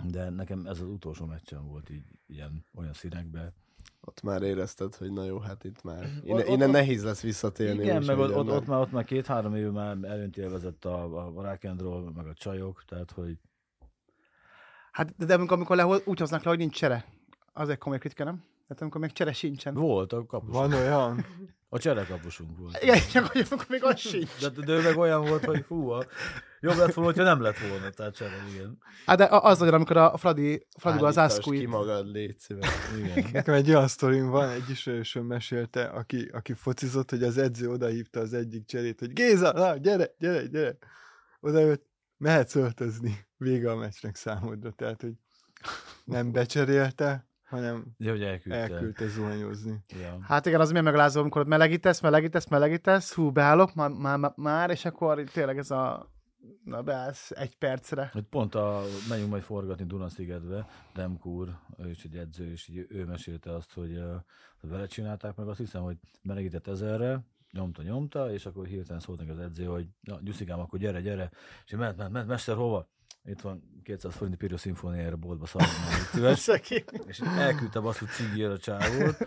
de nekem ez az utolsó meccsem volt így ilyen olyan színekben. Ott már érezted, hogy na jó, hát itt már. Ott- Innen, ott- innen ott- nehéz lesz visszatérni. Igen, meg hogy ott, ott, már, ott már két-három év már előnti élvezett a, a rock and roll, meg a csajok, tehát hogy Hát, de, de amikor, amikor lehoz, úgy hoznak le, hogy nincs csere. Az egy komoly kritika, nem? Tehát amikor még csere sincsen. volt a kapus. Van olyan? A cserekapusunk volt. Igen, csak hogy amikor még az sincs. De, de ő meg olyan volt, hogy fú, a, jobb lett volna, hogyha nem lett volna, tehát csere, igen. Hát de az nagyon, amikor a Fradi, Fradiból az Ascui. ki magad, légy szíves. igen. Nekem egy olyan sztorim van, egy ismerősöm mesélte, aki, aki focizott, hogy az edző odahívta az egyik cserét, hogy Géza, na, gyere, gyere, gyere. Oda jött, mehetsz öltözni. Vége a meccsnek számodra. Tehát, hogy nem becserélte, hanem Ja, hogy elküldte. elküldte zuhanyozni. Ja. Hát igen, az milyen megalázó, amikor ott melegítesz, melegítesz, melegítesz, hú, beállok, már, már, már, már és akkor tényleg ez a Na beállsz egy percre. Hogy pont a, menjünk majd forgatni Dunaszigetbe, Demkúr, ő is egy edző, és így ő mesélte azt, hogy uh, vele csinálták meg, azt hiszem, hogy melegített ezerre, nyomta, nyomta, és akkor hirtelen szólt neki az edző, hogy na, Gyuszikám, akkor gyere, gyere, és ment, ment, ment, mester, hova? Itt van 200 forint Pirio Szimfóniára boltba. Szegény. és elküldte azt, hogy cigér a csávót.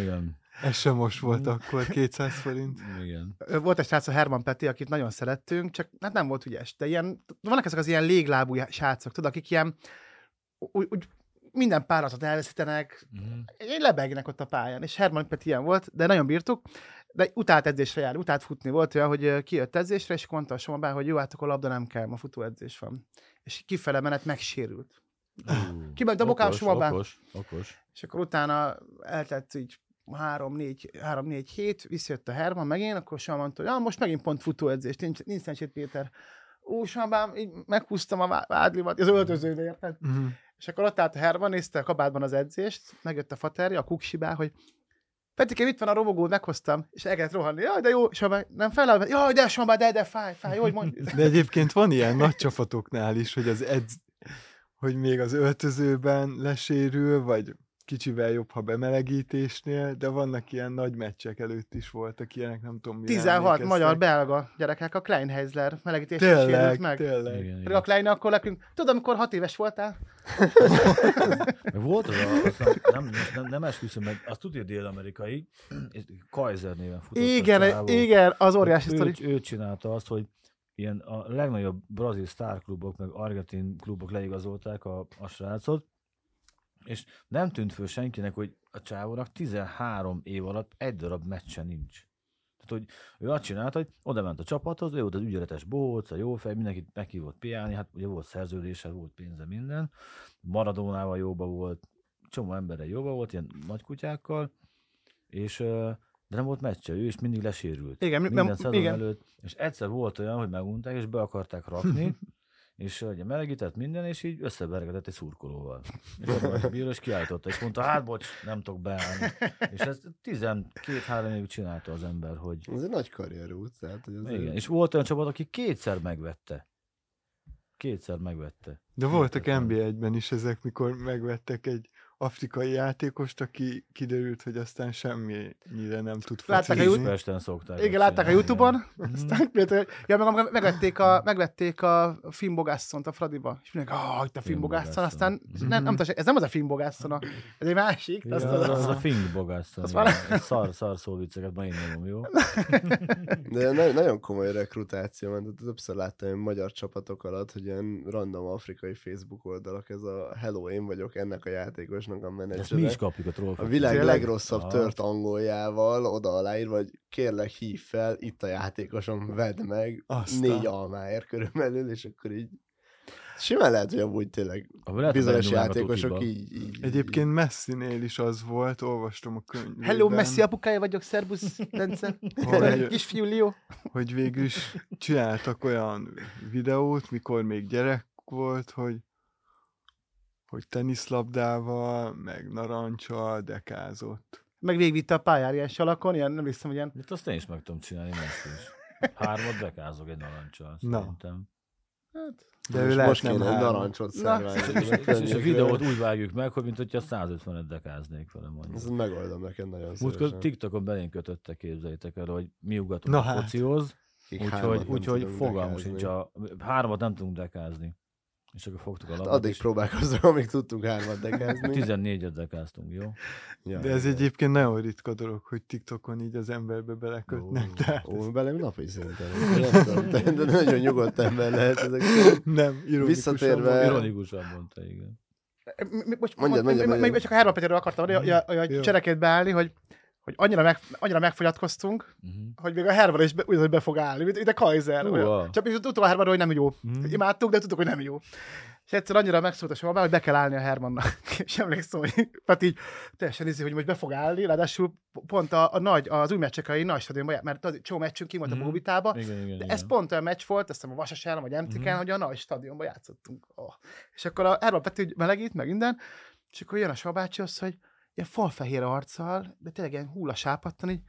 Igen, Ez sem most volt akkor, 200 forint. igen. Volt egy srác, a Herman Peti, akit nagyon szerettünk, csak hát nem volt ügyes. De ilyen, vannak ezek az ilyen léglábú srácok, tudod, akik ilyen úgy, úgy minden páratot elveszítenek, Uh-huh. egy lebegnek ott a pályán, és Herman Peti ilyen volt, de nagyon bírtuk, de utált edzésre jár, utált futni. Volt olyan, hogy kijött edzésre, és mondta a Somabán, hogy jó, hát akkor labda nem kell, ma futóedzés van. És kifele menet megsérült. Kiment a bokám okos, Somabán. okos, okos. És akkor utána eltett így három-négy, három-négy hét, visszajött a Herman megint, akkor Soma mondta, hogy ah, most megint pont futóedzés, nincs, nincs Szentsér Péter. Ú, Somabán, így meghúztam a vá- vádlimat, az öltözőbe, érted? Uh-huh. És akkor ott állt a Herman, nézte a kabátban az edzést, megjött a faterja, a kuksibá, hogy Petike, itt van a robogó, meghoztam, és el kellett rohanni. Jaj, de jó, Soma, nem feláll, jaj, de Soma, de, de fáj, fáj, hogy mondj. De egyébként van ilyen nagy csapatoknál is, hogy az edz, hogy még az öltözőben lesérül, vagy kicsivel jobb, ha bemelegítésnél, de vannak ilyen nagy meccsek előtt is voltak ilyenek, nem tudom, mire 16 emlékeztek. magyar-belga gyerekek, a Kleinheisler melegítésre sérült Tényleg, meg. tényleg. Igen, Pedig a igen. Klein akkor nekünk, tudod, amikor hat éves voltál? Meg Volt az a, azt nem, nem, nem, nem esküszöm meg, azt tudja dél-amerikai, és Kaiser néven futott Igen, igen, az óriási sztori. ő, ő csinálta azt, hogy ilyen a legnagyobb brazil sztárklubok, meg argentin klubok leigazolták a, a srácot, és nem tűnt föl senkinek, hogy a csávónak 13 év alatt egy darab meccse nincs. Tehát, hogy ő azt csinálta, hogy oda ment a csapathoz, ő volt az ügyeletes bohóc, a jó fej, mindenkit meghívott piálni, hát ugye volt szerződése, volt pénze, minden. Maradónával jóba volt, csomó emberre jóba volt, ilyen nagy kutyákkal, és de nem volt meccse, ő is mindig lesérült. Igen, mi- Minden nem- szezon igen. előtt. És egyszer volt olyan, hogy megunták, és be akarták rakni, és ugye melegített minden, és így összebergetett egy szurkolóval. És a bíró, és kiállította, és mondta, hát bocs, nem tudok beállni. És ezt 12-3 évig csinálta az ember, hogy Ez egy nagy karrierút, tehát hogy az igen. És volt olyan csapat, aki kétszer megvette. Kétszer megvette. De voltak. NB1-ben is ezek, mikor megvettek egy afrikai játékost, aki kiderült, hogy aztán semmire nem tud Látták a focizni. Pesten szokták. Igen, látták a Youtube-on, igen. aztán például, ja, meg megvették a, megvették a filmbogászont a Fradiba, és mindenki, ah, itt a filmbogászon, Filmbogászon. aztán Mhm. nem, nem, tudom, ez nem az a filmbogászon, ez egy másik, Ja, azt az, az, az, a fink bogászon. Az van. Szar, szar szóvicceket, ma én nyomom, jó? De na- nagyon komoly rekrutáció ment, tehát többször láttam magyar csapatok alatt, hogy ilyen random afrikai Facebook oldalak, ez a hello, én vagyok ennek a játékosnak a Ezt mi menedzsere. is kapjuk a A trollfot. világ Tényleg? legrosszabb Aha. tört angoljával oda aláírva, hogy kérlek hív fel, itt a játékosom, vedd meg, Aztán. négy almáért körülbelül, és akkor így simán lehet, hogy amúgy tényleg lehet, hogy bizonyos a játékosok így, így Egyébként Messinél is az volt, olvastam a könyvben. Hello, Messi apukája vagyok, szerbusz, Bence. Kisfiú Leo. hogy végül is csináltak olyan videót, mikor még gyerek volt, hogy hogy teniszlabdával, meg narancsal dekázott. Meg végigvitte a pályára ilyen salakon, ilyen, nem hiszem, hogy ilyen Itt azt én is meg tudom csinálni, ezt is. Hármat bekázok egy narancsal, Na. szerintem. De ő most, nem kéne narancsot Na. szerválni. És, és a videót úgy vágjuk meg, hogy mint hogyha 150-et dekáznék vele mondjuk. Ezt megoldom neked nagyon Múltkor szívesen. TikTokon belénk kötöttek, képzeljétek el, hogy mi ugatunk Na a hát. focihoz, úgyhogy, tudunk fogalmunk sincs, a, hármat nem tudunk dekázni. És akkor fogtuk a Hát labdát, addig és próbálkozom, amíg tudtunk hármat dekázni. 14-et dekáztunk, jó? Ja, De ez igen. egyébként nagyon ritka dolog, hogy TikTokon így az emberbe belekötnek. Ó. Tehát Ó, belem napi szinten. De, de nagyon nyugodt ember lehet ezek. nem, ironikusan Visszatérve-. Ironikusan mondta, igen. Most, Mondjad, mondjad, mondjad, mondjad, mondjad. Csak a Herman Peterről akartam, hogy, hogy, hogy Jó. cserekét beállni, hogy, hogy annyira, meg, annyira megfogyatkoztunk, Uh-huh. hogy még a Herman is be, ugyanúgy be fog állni, mint, mint a Kaiser. Olyan. ah. Csak is tudtuk a Hermanról, hogy nem jó. Mhm. Imádtuk, de tudtuk, hogy nem jó. És egyszer annyira megszólt a Somabán, hogy be kell állni a Hermannak. És emlékszem, hogy hát így teljesen izé, hogy most be fog állni, ráadásul pont a, a nagy, az új meccsekai nagy stadionban, mert az csomó meccsünk ki volt Mhm. a Igen, igen, de igen. ez pont olyan meccs volt, azt hiszem a Vasasállam, vagy MTK-n, Mhm. hogy a nagy stadionban játszottunk. Oh. És akkor a Herman Peti melegít, meg minden, és akkor jön a Sabácsi hogy ilyen falfehér arccal, de tényleg ilyen hulla sápattan, így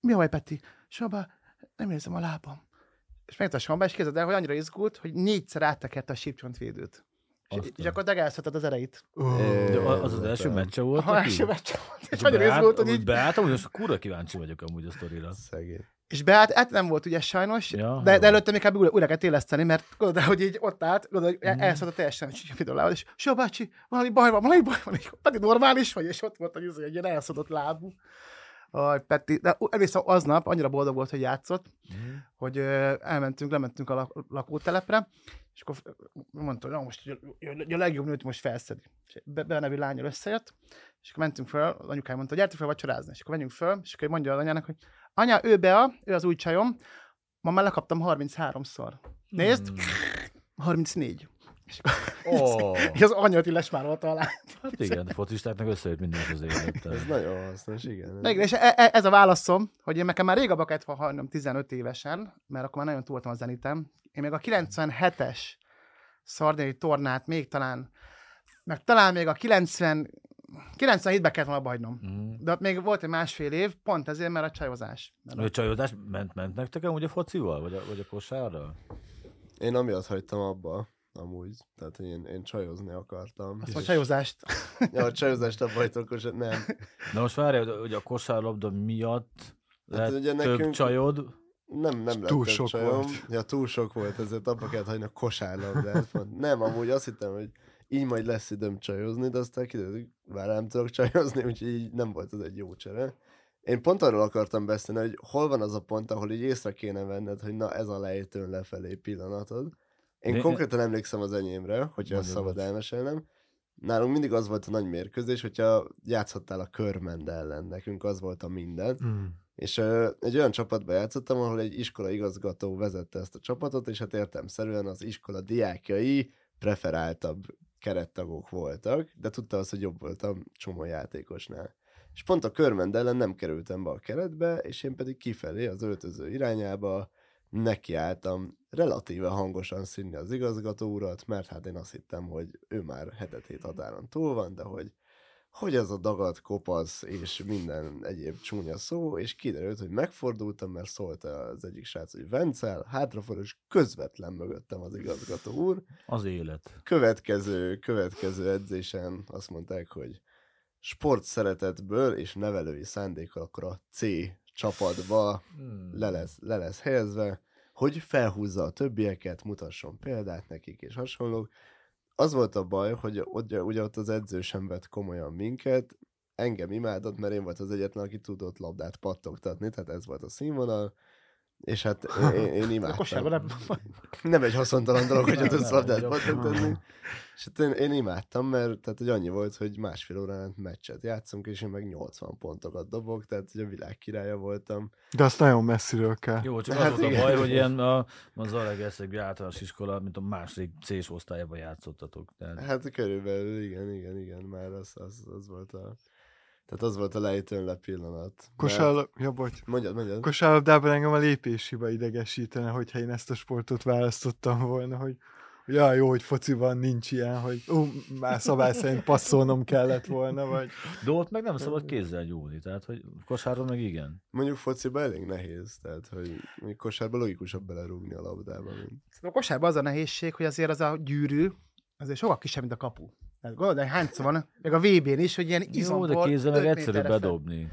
mi a baj, Peti? Saba, nem érzem a lábam. és ment a samba, és képzeld el, hogy annyira izgult, hogy négyszer áttekerte a sípcsontvédőt. És, és akkor elszedted az erejét. Az az első meccse volt Ha neki? első meccs volt, és És annyira izgult, hogy így, Beálltam, hogy most kurva kíváncsi vagyok amúgy a sztorira. Szegény. És beállt, hát nem volt ugye sajnos, Ja, de, de előtte újra kellett éleszteni, mert gondolod, hogy így ott állt, gondolod, hogy elszedte teljesen a videólával, és Só bácsi, valami baj van, valami baj van, és pedig normális vagy, és ott volt hogy egy ilyen elszedott lábú. Aj, Peti, de emlékszem, aznap annyira boldog volt, hogy játszott, Mhm. hogy elmentünk, lementünk a lak- lakótelepre, és akkor mondta, hogy most hogy a legjobb nőt most felszedi. És Be, be nevű lányról összejött, és akkor mentünk föl, az anyukám mondta, gyertek fel vacsorázni, és akkor menjünk föl, és akkor mondja az anyának, hogy anya, ő Bea, ő az új csajom, ma már lekaptam 33-szor. Nézd, Hmm. 34. És Ó, és az anya így lesmárolta alá. hát igen, a focistáknak összejött minden az élet. Ez nagyon hasznos, igen. Igen, és e- e- ez a válaszom, hogy én nekem már rég abba kellett hagynom 15 évesen, mert akkor már nagyon túl voltam a zenitem. Én még a 97-es szardini tornát még talán, meg talán még a 90, 97-ben kellett volna abba hagynom. Mhm. De ott még volt egy másfél év, pont ezért, mert a csajozás. Mert A csajozás ment, ment nektek amúgy a focival, vagy a, vagy a kosárral? Én amiatt hagytam abba, amúgy. Tehát hogy én, én csajozni akartam. azt a csajozást. Ja, a csajozást akkor se- nem. Na most várj, hogy a kosárlabda miatt lett ugye több nekünk- csajod, Nem, nem lett túl sok csajom. volt. Ja, túl sok volt, ezért abba kellett hagyni a kosárlabdát. Nem, amúgy azt hittem, hogy így majd lesz időm csajozni, de aztán kiderült, hogy már nem tudok csajozni, úgyhogy így nem volt ez egy jó csere. Én pont arról akartam beszélni, hogy hol van az a pont, ahol így észre kéne venned, hogy na ez a lejtőn lefelé pillanatod. Én Né- konkrétan emlékszem az enyémre, hogyha ezt szabad bocs. elmesélnem. Nálunk mindig az volt a nagy mérkőzés, hogyha játszhattál a körmend ellen, nekünk az volt a minden. Mm. És ö, egy olyan csapatba játszottam, ahol egy iskola igazgató vezette ezt a csapatot, és hát értelmszerűen az iskola diákjai preferáltabb kerettagok voltak, de tudta azt, hogy jobb voltam csomó játékosnál. És pont a körmend ellen nem kerültem be a keretbe, és én pedig kifelé az öltöző irányába nekiálltam relatíve hangosan színni az igazgató urat, mert hát én azt hittem, hogy ő már hetet hét határon túl van, de hogy hogy ez a dagat, kopasz és minden egyéb csúnya szó, és kiderült, hogy megfordultam, mert szólt az egyik srác, hogy Vencel, hátrafordul, és közvetlen mögöttem az igazgató úr. az élet. Következő, következő edzésen azt mondták, hogy sport szeretetből és nevelői szándékkal akkor a C csapatba Hmm. le lesz, le lesz helyezve, hogy felhúzza a többieket, mutasson példát nekik és hasonlók. Az volt a baj, hogy ugye, ugye ott az edző sem vett komolyan minket, engem imádott, mert én volt az egyetlen, aki tudott labdát pattogtatni, tehát ez volt a színvonal, és hát én, én, imádtam. nem... Nem egy haszontalan dolog, hogyha Nem, tudsz labdát jobb. pattogtatni. És hát én, én imádtam, mert tehát, hogy annyi volt, hogy másfél órán meccset játszunk, és én meg 80 pontokat dobok, tehát hogy a világ királya voltam. De azt nagyon messziről kell. Jó, csak Hát az volt a igen. baj, hogy ilyen a, a Zalaegerszegi általános iskola, mint a második C-s osztályában játszottatok. Tehát, Hát körülbelül, igen, igen, igen, már az, az, az volt a... Tehát az volt a lejtőn le pillanat. Kosárlab... Ja, bocs. Mert... Mondjad, mondjad. Kosárlabdában engem a lépéshiba idegesítene, hogyha én ezt a sportot választottam volna, hogy ja, jó, hogy fociban nincs ilyen, hogy ú, már szabály szerint passzolnom kellett volna, vagy de ott meg nem szabad kézzel nyúlni, tehát hogy kosáron meg igen. Mondjuk fociban elég nehéz, tehát hogy kosárban logikusabb belerúgni a labdába, mint... A kosárban az a nehézség, hogy azért az a gyűrű, azért sokkal kisebb, mint a kapu. Tehát gondolod, hogy hányszor van, meg a VB-n is, hogy ilyen Jó, izomból de kézzel meg öt egyszerű méterre fel. bedobni.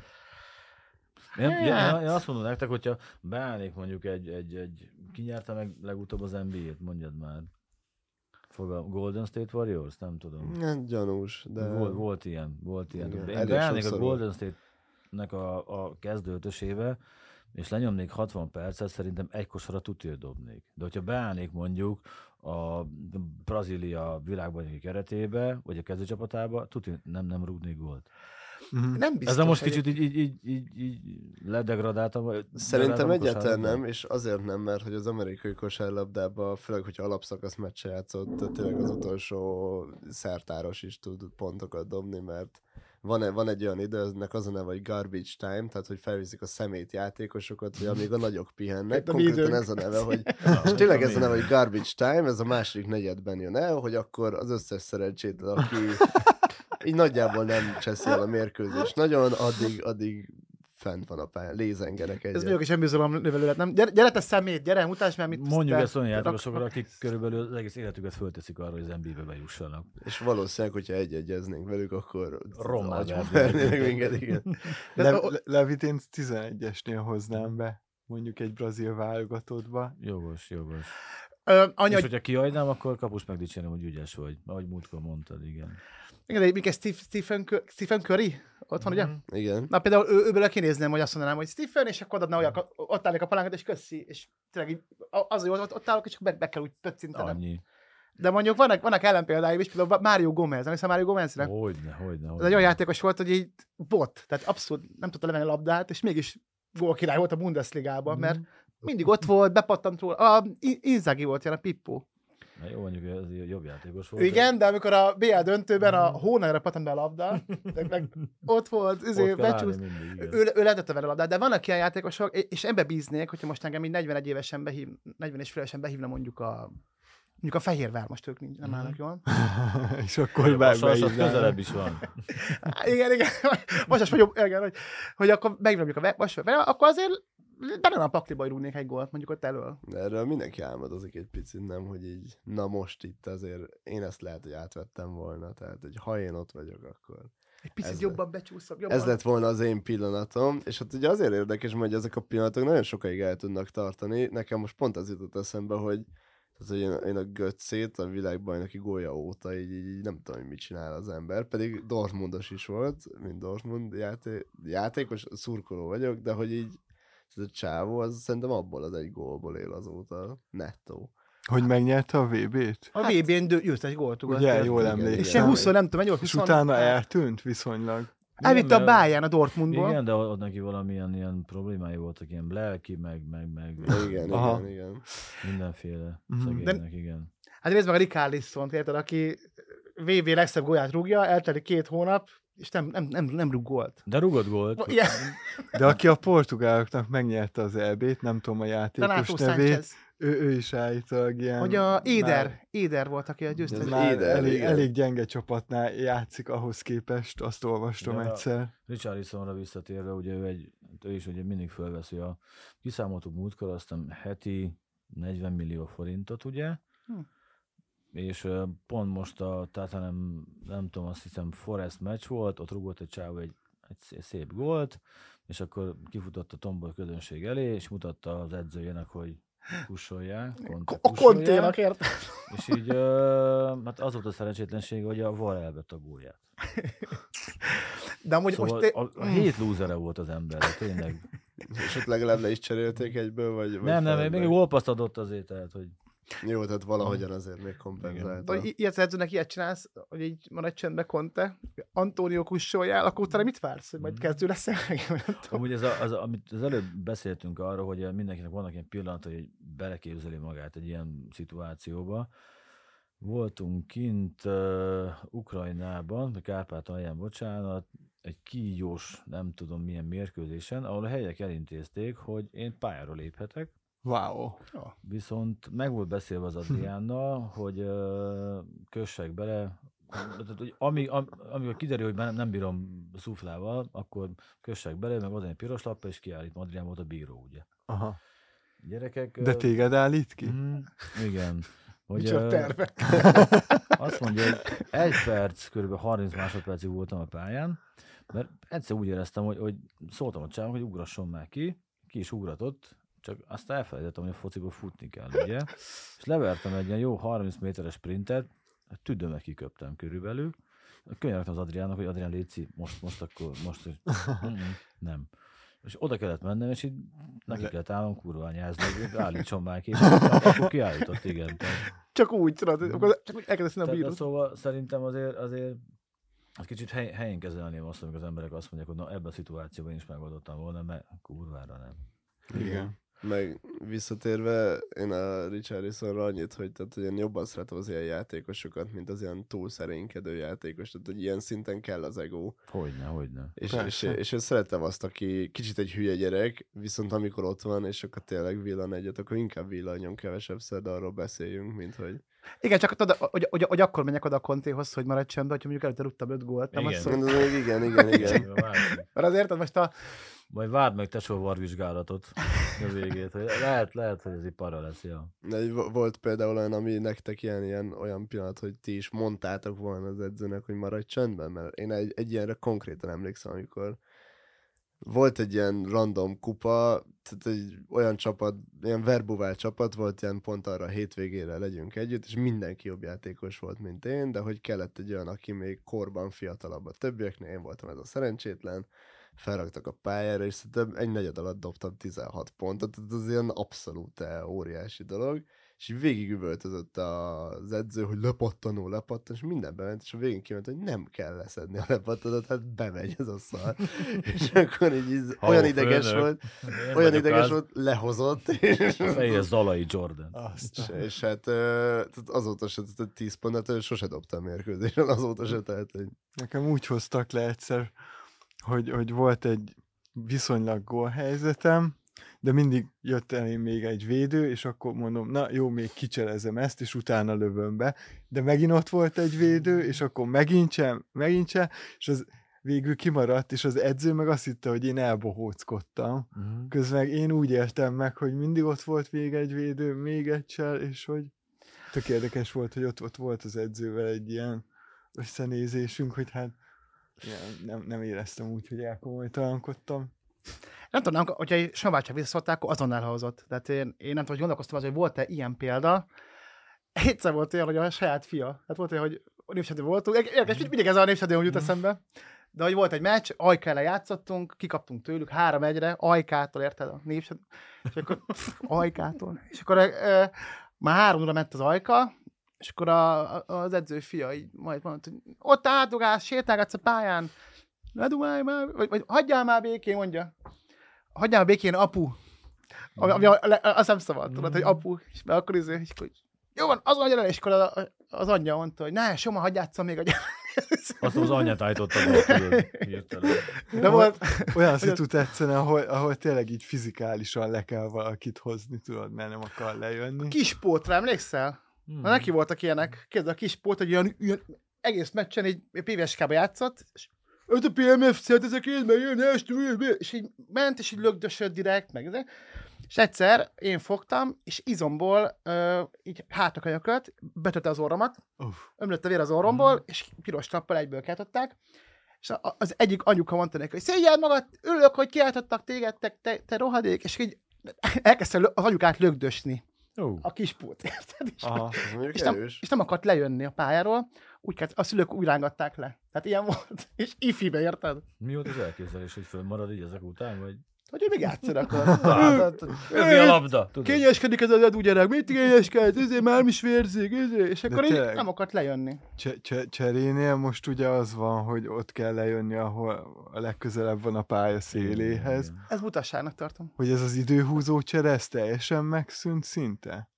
Én, Hát. én, én azt mondom nektek, hogyha beállnék mondjuk egy, egy, egy ki nyerte meg legutóbb az NBA-t, mondjad már. Fog a Golden State Warriors? Nem tudom. Hát gyanús, de... Volt, volt ilyen, volt ilyen. Igen, én beállnék a Golden State-nek a, a kezdőtösébe, és lenyomnék 60 percet, szerintem egy kosara tudja dobnék. De hogyha beállnék mondjuk a Brazília világbajnoki keretébe, vagy a kezdőcsapatába, tudja, nem, nem rúgnék gólt. Mhm. Nem biztos. Ezzel most hogy- kicsit így, így, így, így, így ledegradáltam. Szerintem a egyáltalán nem, és azért nem, mert hogy az amerikai kosárlabdában, főleg, hogyha alapszakasz meccse játszott, tényleg az utolsó szertáros is tud pontokat dobni, mert van, van egy olyan idő, ennek az a neve, hogy garbage time, tehát hogy felviszik a szemét játékosokat, hogy amíg a nagyok pihennek, mi konkrétan időnk. ez a neve, hogy és tényleg ez a neve, hogy garbage time, ez a második negyedben jön el, hogy akkor az összes szerencsétlen, aki így nagyjából nem cseszi el a mérkőzés nagyon, addig, addig fent van a pályán, lézengenek Ez egyet. mondjuk is önbizalom növelő nem? Gyere, gyere te szemét, gyere, mutasd meg, mit Mondjuk te- ezt olyan játékosokra, akik körülbelül az egész életüket fölteszik arra, hogy az NBA-be bejussanak. És valószínűleg, hogyha egy-egyeznénk velük, akkor vernének. minket, igen. Le, le, Levit én 11-esnél hoznám be, mondjuk egy brazil válogatottba. Jogos, jogos. Ö, anya, És hogyha kihagynám, akkor kapus megdicsérném, hogy ügyes vagy. Ahogy múltkor mondtad, igen. Igen, de még egy Steve, Stephen, Stephen Curry, ott van, ugye? Mhm. Igen. Na például ő, őből kinézném, hogy azt mondanám, hogy Stephen, és akkor adna olyan, ott állnék a palánkat, és köszi, és tényleg így, az jó, ott, ott állok, és akkor be, be kell úgy pöccintenem. Annyi. De mondjuk vannak, vannak ellenpéldáim is, például Mário Gomez, nem hiszem Mário Gomezre? Hogyne, hogyne, Ez hogyne. egy olyan játékos volt, hogy így bot, tehát abszolút nem tudta levenni a labdát, és mégis gólkirály volt a Bundesligában, Mhm. mert mindig ott volt, bepattant róla. A Inzaghi volt ilyen a Pippo. Na jó, mondjuk ez jobb játékos volt. Igen, de amikor a BL döntőben a hónalra pattant be a labda, meg, meg ott volt, izé, ott becsúsz, mindig, ő, ő lehetett vele a labdát, de vannak ilyen játékosok, és ebbe bíznék, hogyha most engem így 41 évesen behív, 40 és félesen behívna mondjuk a mondjuk a Fehérvár, most ők nincs, nem állnak jól. és akkor Vas az beívnám. közelebb is van. Igen, igen, most is vagyok, igen, hogy, hogy akkor megnyomjuk a vas, akkor azért van a pakliba, rúgnék egy gólt, mondjuk ott elől. De erről mindenki álmodozik egy picit, nem, hogy így, na most itt azért én ezt lehet, hogy átvettem volna, tehát hogy ha én ott vagyok, akkor Egy picit Ez jobban becsúszok. Jobban. ez lett volna az én pillanatom, és hát ugye azért érdekes, hogy ezek a pillanatok nagyon sokáig el tudnak tartani. Nekem most pont az jutott eszembe, hogy tehát, hogy én, én a Götzét a világbajnoki gólya óta így, így, így, nem tudom, hogy mit csinál az ember, pedig Dortmundos is volt, mint Dortmund játé- játékos, szurkoló vagyok, de hogy így ez a csávó, az szerintem abból az egy gólból él azóta, nettó. Hogy megnyerte a VB-t? A VB-n dő, jött egy gólt. Ugye, jól igen, És emlékszem. ilyen 20, nem tudom, egy 20. És utána eltűnt viszonylag. Elvitte a Bayern a Dortmundból. Igen, de ott neki valamilyen ilyen problémái voltak, ilyen lelki, meg, meg, meg Igen, Aha. igen, igen. mindenféle Mhm. szegénynek, igen. Hát nézd meg a Ricardisson, érted, aki VB legszebb gólját rúgja, eltelik két hónap, és nem, nem, nem, nem rúg gólt. De rugott gólt. Igen, De aki a portugáloknak megnyerte az EB-t, nem tudom a játékos nevét, Sánchez. ő, ő is állítólag ilyen... Hogy a Éder, már- Éder volt, aki a győztes. már Éder, elég, igen. elég gyenge csapatnál játszik ahhoz képest, azt olvastam De egyszer. Richarlisonra visszatérve, ugye ő, egy, ő is ugye mindig fölveszi a, kiszámoltuk múltkor, aztán heti 40 millió forintot, ugye? Hm. És pont most a, tehát nem, nem tudom, azt hiszem Forest meccs volt, ott rúgott egy csávó egy, egy szé- szép gólt, és akkor kifutott a tombol közönség elé, és mutatta az edzőjének, hogy kussolják, Conte A konténak, érted? És így, ö, hát az volt a szerencsétlenség, hogy a VAR elvett a gólját. De amúgy Szóval most... Té- a, a hét lúzere volt az ember, tényleg. És ott legalább le is cserélték egyből, vagy... vagy nem, nem, még gólpaszt adott azért, tehát, hogy Jó, tehát valahogyan azért még kompenzálta. Ilyet edzőnek ilyet csinálsz, hogy így maradj csendbe Conte, Antonio kussoljál, akkor utána mit vársz, hogy majd Mhm. kezdő leszel? Amúgy ez, a, az, amit az előbb beszéltünk arról, hogy mindenkinek vannak ilyen pillanatai, hogy beleképzeli magát egy ilyen szituációba. Voltunk kint uh, Ukrajnában, Kárpátalján, bocsánat, egy kígyós, nem tudom milyen mérkőzésen, ahol a helyek elintézték, hogy én pályára léphetek, Wow. viszont meg volt beszélve az Adriánnal, hogy uh, kössek bele, tehát, hogy ami, am, amikor kiderül, hogy nem, nem bírom szuflával, akkor kössek bele, meg oda egy piros lappa, és kiállít. Adrián volt a bíró, ugye. Aha. Gyerekek... De ö, téged állít ki? mm, igen. Hogy, Micsoda ö, terve. azt mondja, hogy egy perc, kb. 30 másodpercig voltam a pályán, mert egyszer úgy éreztem, hogy, hogy szóltam a csávon, hogy ugrasson már ki, ki is ugratott, csak azt elfelejtettem, hogy a fociból futni kell, ugye? És levertem egy ilyen jó 30 méteres sprintet, tüdőmet kiköptem körülbelül, könyörögtem az Adriának, hogy Adrián Léci, most, most akkor, most, hogy "Mm-mm, nem. És oda kellett mennem, és így neki Le- kellett állnom kurva anyázni, hogy állítson már ki, és akkor kiállított, igen. Tehát- Csak úgy, tudod, akkor csak úgy elkezdesz a bíró. szóval szerintem azért, azért az kicsit hely, helyén kezelném azt, amikor az emberek azt mondják, hogy na ebben a szituációban én is megoldottam volna, mert kurvára nem. Igen. Meg visszatérve, én a Richarlisonra annyit, hogy, tehát, hogy én jobban szeretem az ilyen játékosokat, mint az ilyen túl szerénykedő játékos, tehát hogy ilyen szinten kell az ego. Hogyne, hogyne. És, és, Persze. és én szeretem azt, aki kicsit egy hülye gyerek, viszont amikor ott van, és akkor tényleg villan egyet, akkor inkább villanjon kevesebb de arról beszéljünk, mint hogy... Igen, csak tudod, hogy, hogy, hogy, akkor menjek oda a Contéhoz, hogy maradj csendben, hogyha mondjuk előtte rúgtam öt gólt. Nem Igen. azt, Mondom, igen, igen, igen. Várjunk. mert azért most a Majd várd meg tesó varvizsgálatot a végét. Hogy lehet, lehet, hogy ez egy para lesz, ja. Volt például olyan, ami nektek ilyen, ilyen olyan pillanat, hogy ti is mondtátok volna az edzőnek, hogy maradj csöndben, mert én egy, egy ilyenre konkrétan emlékszem, amikor volt egy ilyen random kupa, tehát egy olyan csapat, ilyen verbuvál csapat volt, ilyen pont arra a hétvégére legyünk együtt, és mindenki jobb játékos volt, mint én, de hogy kellett egy olyan, aki még korban fiatalabb a többieknél, én voltam ez a szerencsétlen, felraktak a pályára, és szerintem egy negyed alatt dobtam 16 pontot, tehát ez ilyen abszolút eh, óriási dolog, és így végig üvöltözött az edző, hogy lepattanó, lepattan, és minden bement, és a végén kiment, hogy nem kell leszedni a lepattanót, hát bemegy ez a szar. és akkor így, így Ha, olyan ideges főnök. volt, Én olyan ideges az. volt, lehozott, és, fehér Zalai Jordan. Azt és, és hát azóta se, tehát 10 pont, hát ő sose dobtam mérkőzésen, azóta se, tehát hogy Nekem úgy hoztak le egyszer, hogy, hogy volt egy viszonylag gólhelyzetem, de mindig jött elém még egy védő, és akkor mondom, na jó, még kicselezem ezt, és utána lövöm be, de megint ott volt egy védő, és akkor megint sem, megint sem, és az végül kimaradt, és az edző meg azt hitte, hogy én elbohóckodtam. Mhm. Közben én úgy értem meg, hogy mindig ott volt még egy védő, még egy csel, és hogy tök érdekes volt, hogy ott, ott volt az edzővel egy ilyen összenézésünk, hogy hát ilyen, nem, nem éreztem úgy, hogy elkomolytalankodtam. Nem tudom, hogyha egy Sambácsák visszaszólták, akkor azon elhozott. Tehát én, én nem tudom, hogy gondolkoztam az, hogy volt-e ilyen példa. Egyszer volt olyan, hogy a saját fia. Tehát volt olyan, hogy népstadion voltunk. Érdekes, mindig ez a népstadion jut eszembe. De hogy volt egy meccs, ellen játszottunk, kikaptunk tőlük három egyre, Ajkától, érted? A népstadion. És akkor Ajkától. És akkor e, már háromra ment az Ajka, és akkor a, az edző fia így majd mondta, hogy ott átdugálsz, sétálgatsz a pályán, ne dugálj már, vagy, vagy hagyjál már békén, mondja. Hagyjál békén, apu. Ami, ami a, a, azt nem szabad, tudod, hogy apu, és be akkor izé, és akkor jó van, azon gyere, le, és akkor a, a, az anyja mondta, hogy ne, Soma, hagyj játszom még a gyere. Azt az anyát állította be, tudod, hirtelen. De volt, Olyan szitu tetszene, ahol, ahol tényleg így fizikálisan le kell valakit hozni, tudod, mert nem akar lejönni. kis pótra, emlékszel? Hmm. Na, neki voltak ilyenek. Képzeld, a kis pót, hogy ilyen, ilyen egész meccsen egy PVSK-ba játszott, és öt a PMF, szeret ezek én, meg jön, est, és így ment, és így lögdösött direkt, meg ezek. És egyszer én fogtam, és izomból uh, így hátrakanyakölt, betötte az orromat, Uff, ömlött a vér az orromból, és piros tappal egyből keltották. És a- az egyik anyuka mondta neki, hogy szégyel magad, örülök, hogy kiáltottak téged, te, te, te rohadék, és így elkezdte az anyukát lögdösni, Ó, a kispót, érted? És, aha. ez és, nem, és nem akart lejönni a pályáról, úgy kellett, a szülők úgy rángatták le. Tehát ilyen volt, és ifibe, érted? mi volt az elképzelés, hogy fönnmarad így ezek után, vagy? Hogy ő még játszol akkor. Hát, mi a labda? Tudod? Kényeskedik ez az edú gyerek, mit kényeskedsz, ezért már is vérzik, ezért. és akkor így nem akart lejönni. Cs- cs- cserénél most ugye az van, hogy ott kell lejönni, ahol a legközelebb van a pálya széléhez. Ez butasságnak tartom. Hogy ez az időhúzó csere, ez teljesen megszűnt szinte?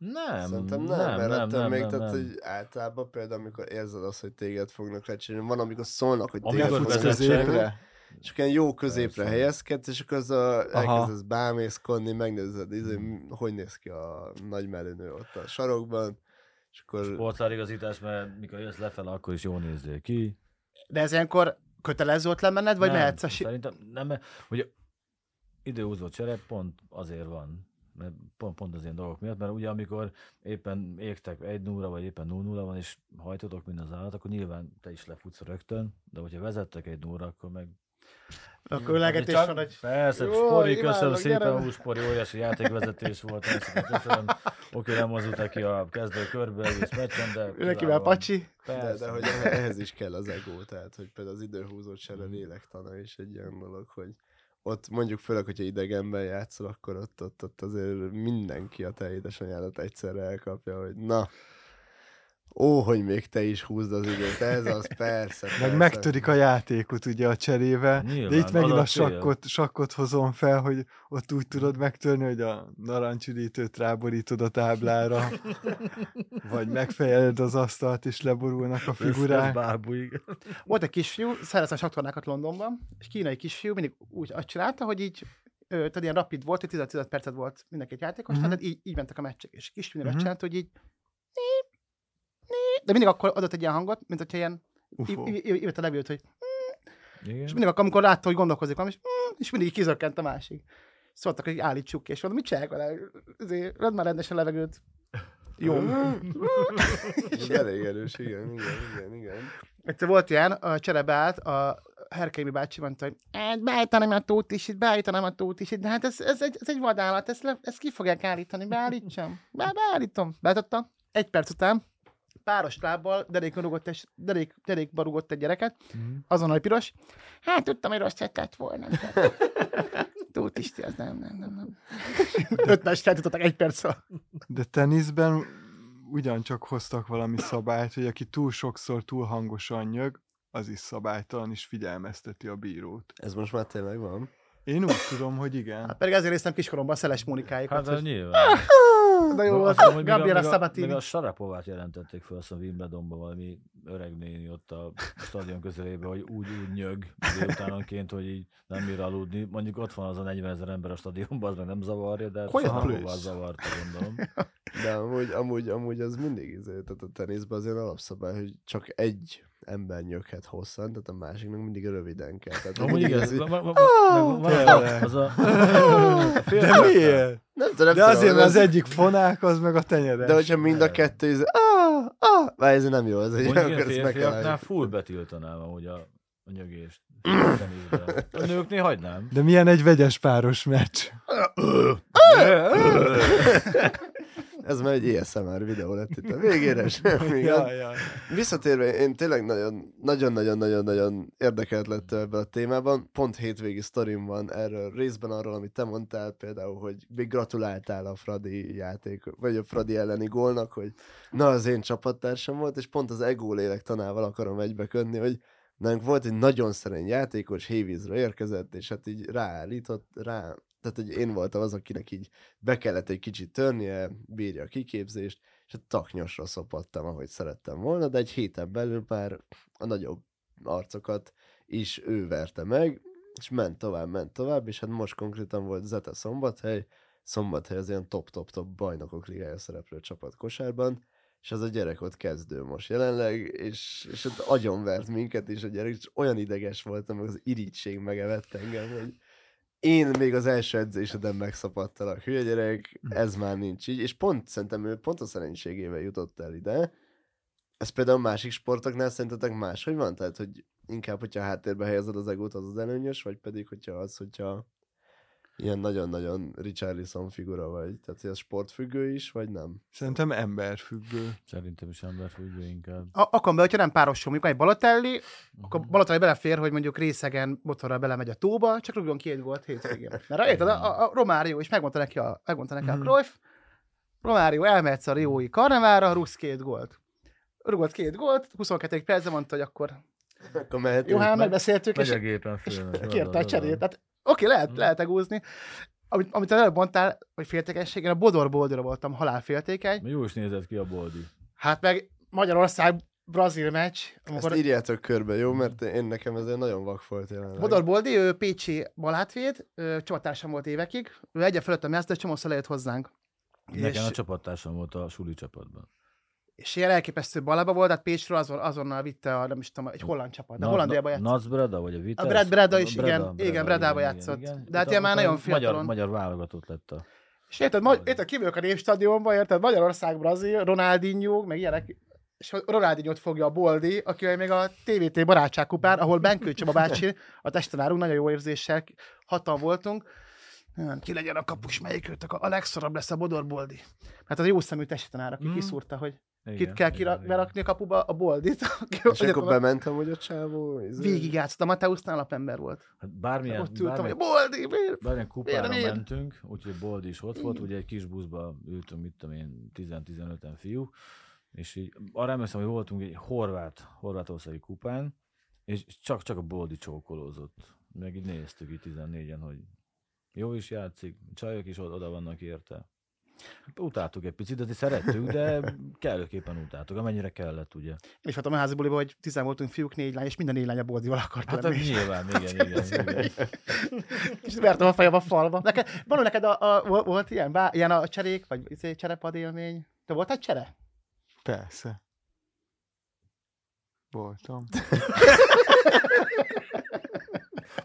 Nem, Szerintem nem, nem, mert nem, nem, még, nem, tehát nem. hogy általában például, amikor érzed azt, hogy téged fognak lecserélni, van, amikor szólnak, hogy Amikor téged fognak vezetsz lecserélni, és akkor ilyen jó középre Persze. helyezkedsz, és akkor az a, elkezdesz bámészkodni, megnézed, izé, hogy néz ki a nagy ott a sarokban, és akkor Sportszárigazítás, mert mikor jössz lefele, akkor is jól nézzél ki. De ez ilyenkor kötelező ott lemenned, vagy nem, mehetsz a Szerintem nem, mert ugye időhúzó csere pont azért van, pont, pont az ilyen dolgok miatt, mert ugye amikor éppen égtek egy 0 vagy éppen 0 van, és hajtotok mind az állat, akkor nyilván te is lefutsz rögtön, de hogyha vezettek egy 0 akkor meg Akkor ölelgetés Csak- van, hogy Persze, Jó, Spori, imádok, köszönöm gyere szépen, új Spori, óriási játékvezetés volt, köszönöm. Oké, nem mozdult ki a kezdő körbe egész meccsen, de... nekivel kiválóan. pacsi. de, Persze. de hogy ehhez is kell az ego, tehát hogy például az időhúzó csere lélektana is egy ilyen dolog, hogy ott mondjuk főleg, hogyha idegenben játszol, akkor ott, ott, ott azért mindenki a te édesanyádat egyszerre elkapja, hogy na, ó, hogy még te is húzd az időt, ez az, persze, Meg persze. megtörik a játékot ugye a cserével, Nyilván, de itt megint a sakkot, sakkot hozom fel, hogy ott úgy tudod megtörni, hogy a narancsüdítőt ráborítod a táblára, vagy megfejeled az asztalt, és leborulnak a Ez- ez figurák. bábú, igen. Volt egy kisfiú, szereztem saktornákat Londonban, és kínai kisfiú mindig úgy azt csinálta, hogy így tehát ilyen rapid volt, hogy 15 percet volt mindenki játékos, Mhm. uh-huh. tehát így, így mentek a meccsek, és kisfiú Mhm. azt csinálta, hogy így de mindig akkor adott egy ilyen hangot, mint hogyha ilyen ívet a levőt, hogy Igen. És mindig, amikor látta, hogy gondolkozik valami, és, mm, és mindig kizökkent a másik. Szóltak, hogy állítsuk ki, és mondom, mit csinálják vele? Vedd már rendesen levegőt. Jó. Ez elég erős, igen, igen, igen, igen. Egyszer volt ilyen, a cserebe állt, a Herkémi bácsi mondta, hogy hát beállítanám a tót is itt, beállítanám a tót is itt, de hát ez, ez, egy, ez egy vadállat, ezt, le, ezt ki fogják állítani, beállítsam. Be, beállítom. Beállítottam. Egy perc után páros lábbal derékba rugott egy, derék, derékba rugott egy gyereket, Mhm. azonnal egy piros. Hát tudtam, hogy rossz lett volna. Tót is, az nem, nem, nem, nem. Öt meccs feltudottak egy perc alatt. De teniszben ugyancsak hoztak valami szabályt, hogy aki túl sokszor túl hangosan nyög, az is szabálytalan, és figyelmezteti a bírót. Ez most már tényleg van. Én úgy tudom, hogy igen. Hát pedig ezért néztem kiskoromban a Szeles Mónikáikat. Hát hogy- az nyilván. De jó, az hiszem, hogy még a- Gabriela még a- a Sarapovát jelentették fel, azt hiszem Wimbledonban valami öreg néni ott a stadion közelében, hogy úgy, úgy nyög délutánonként, hogy így nem bír aludni. Mondjuk ott van az a 40 ezer ember a stadionban, az meg nem zavarja, de Quiet Sarapovát zavarta, gondolom. De amúgy, amúgy, amúgy az mindig izé, tehát a teniszben az ilyen alapszabály, hogy csak egy ember nyöghet hosszan, tehát a másiknak mindig röviden kell. Tehát Amúgy ez van az a-. De miért? nem tudom, De azért, ez- az egyik fonák, az meg a tenyeres. De hogyha mind a kettő, izé, ah, ah, már ez nem jó, ez egy én akkor ezt meg kell full betiltanám amúgy a, a nyögést. A nőknél hagynám. De milyen egy vegyes páros meccs? Ez már egy ASMR videó lett itt a végére, semmi Ja, ja. Visszatérve, én tényleg nagyon, nagyon-nagyon-nagyon érdekelt lett ebben a témában. Pont hétvégi sztorim van erről, részben arról, amit te mondtál, például, hogy még gratuláltál a Fradi játék, vagy a Fradi elleni gólnak, hogy na, az én csapattársam volt, és pont az ego lélektanával akarom egybeködni, hogy nálunk volt egy nagyon szerény játékos, hévízre érkezett, és hát így ráállított, rá, tehát hogy én voltam az, akinek így be kellett egy kicsit törnie, bírja a kiképzést, és a taknyosra szopadtam, ahogy szerettem volna, de egy héten belül már a nagyobb arcokat is ő verte meg, és ment tovább, ment tovább, és hát most konkrétan volt Zete Szombathely, Szombathely az ilyen top-top-top bajnokok ligája szereplő csapat kosárban, és az a gyerek ott kezdő most jelenleg, és, és ott agyonvert minket is a gyerek, és olyan ideges voltam, meg az irítség megevett engem, hogy én még az első edzéseden megszapadtalak, hülye gyerek, ez már nincs így, és pont szerintem ő pont a szerencségével jutott el ide. Ez például másik sportoknál szerintetek máshogy van? Tehát, hogy inkább, hogyha háttérbe helyezed az egót, az az előnyös, vagy pedig, hogyha az, hogyha ilyen nagyon-nagyon Richarlison figura vagy. Tehát, ez sportfüggő is, vagy nem? Szerintem emberfüggő. Szerintem is emberfüggő inkább. A- Akkor be, hogyha nem párosul, mondjuk egy Balotelli, akkor Balotelli belefér, hogy mondjuk részegen motorral belemegy a tóba, csak rúgjon két gólt hétvégén. Mert érted, a, a, a Romário is megmondta neki a, megmondta neki a Mhm. Cruyff, Romário elmehetsz a Riói karnevára, rúgsz két gólt. Rúgott két gólt, 22. percben mondta, hogy akkor Akkor mehetünk. jó, hát meg. megbeszéltük, Megy és és kérte a cserét. Tehát oké, lehet, Mm. lehet egúzni. Amit, amit előbb mondtál, hogy féltékenység, én a Bodor Boldira voltam halálféltékeny. Jó is nézett ki a boldi. Hát meg Magyarország Brazil meccs, Ezt amikor írjátok körbe, jó? Mert én nekem ez egy nagyon vak volt jelenleg. Bodor Boldi, ő Pécsi balátvéd, csapattársam volt évekig, ő egyen fölöttem járt, de csomószor lejött hozzánk. Nekem a És, csapattársam volt a suli csapatban. És ilyen elképesztő balába volt, tehát Pécsről azon, azonnal vitte a, nem is tudom, egy holland csapat, de Hollandiába játszott. Nac Breda, vagy a Vitesse? A Brad Breda is, A igen, igen, Bredába játszott. De hát ilyen már nagyon utána magyar, fiatalon. magyar válogatott lett a... És érted, ma, érted kívülök a népstadionba, érted, Magyarország, Brazil, Ronaldinho, meg ilyenek, és Ronaldinho-t fogja a Boldi, akivel még a TVT barátságkupán, ahol Benkő Csaba bácsi, a testenárunk, nagyon jó érzéssel, hatan voltunk, ki legyen a kapus, melyik őtök, a legszorabb lesz a Bodor Boldi. Hát az jó szemű testtanár, aki Mm. kiszúrta, hogy Igen, kit kell kirak, berakni a kapuba, a Boldit. És akkor bementem, hogy a csávó... izé- Végig játszott, a Mateusznál alapember volt. Hát bármilyen, Ott ültem, hogy bármilyen, Boldi, miért? bármilyen kupára miért, miért? mentünk, úgyhogy Boldi is ott volt, ugye egy kis buszba ültünk, mit tudom én, 10-15-en fiú, és így arra emlékszem, hogy voltunk egy horvát, horvátországi kupán, és csak, csak a Boldi csókolózott. Meg így néztük így 14-en, hogy jó is játszik, csajok is oda vannak érte. Utáltuk egy picit, de szerettük, de kellőképpen utáltuk, amennyire kellett, ugye. Én is voltam a házi buliba, hogy tizen voltunk fiúk, négy lány, és minden négy lány a Boldival akart Hát lenni. nyilván, igen, igen, igen. És vertem a fejem a falba. Neked, van neked a, a, volt- volt ilyen, bá, ilyen a cserék, vagy izé, cserepad élmény? Te voltál csere? Persze. Voltam.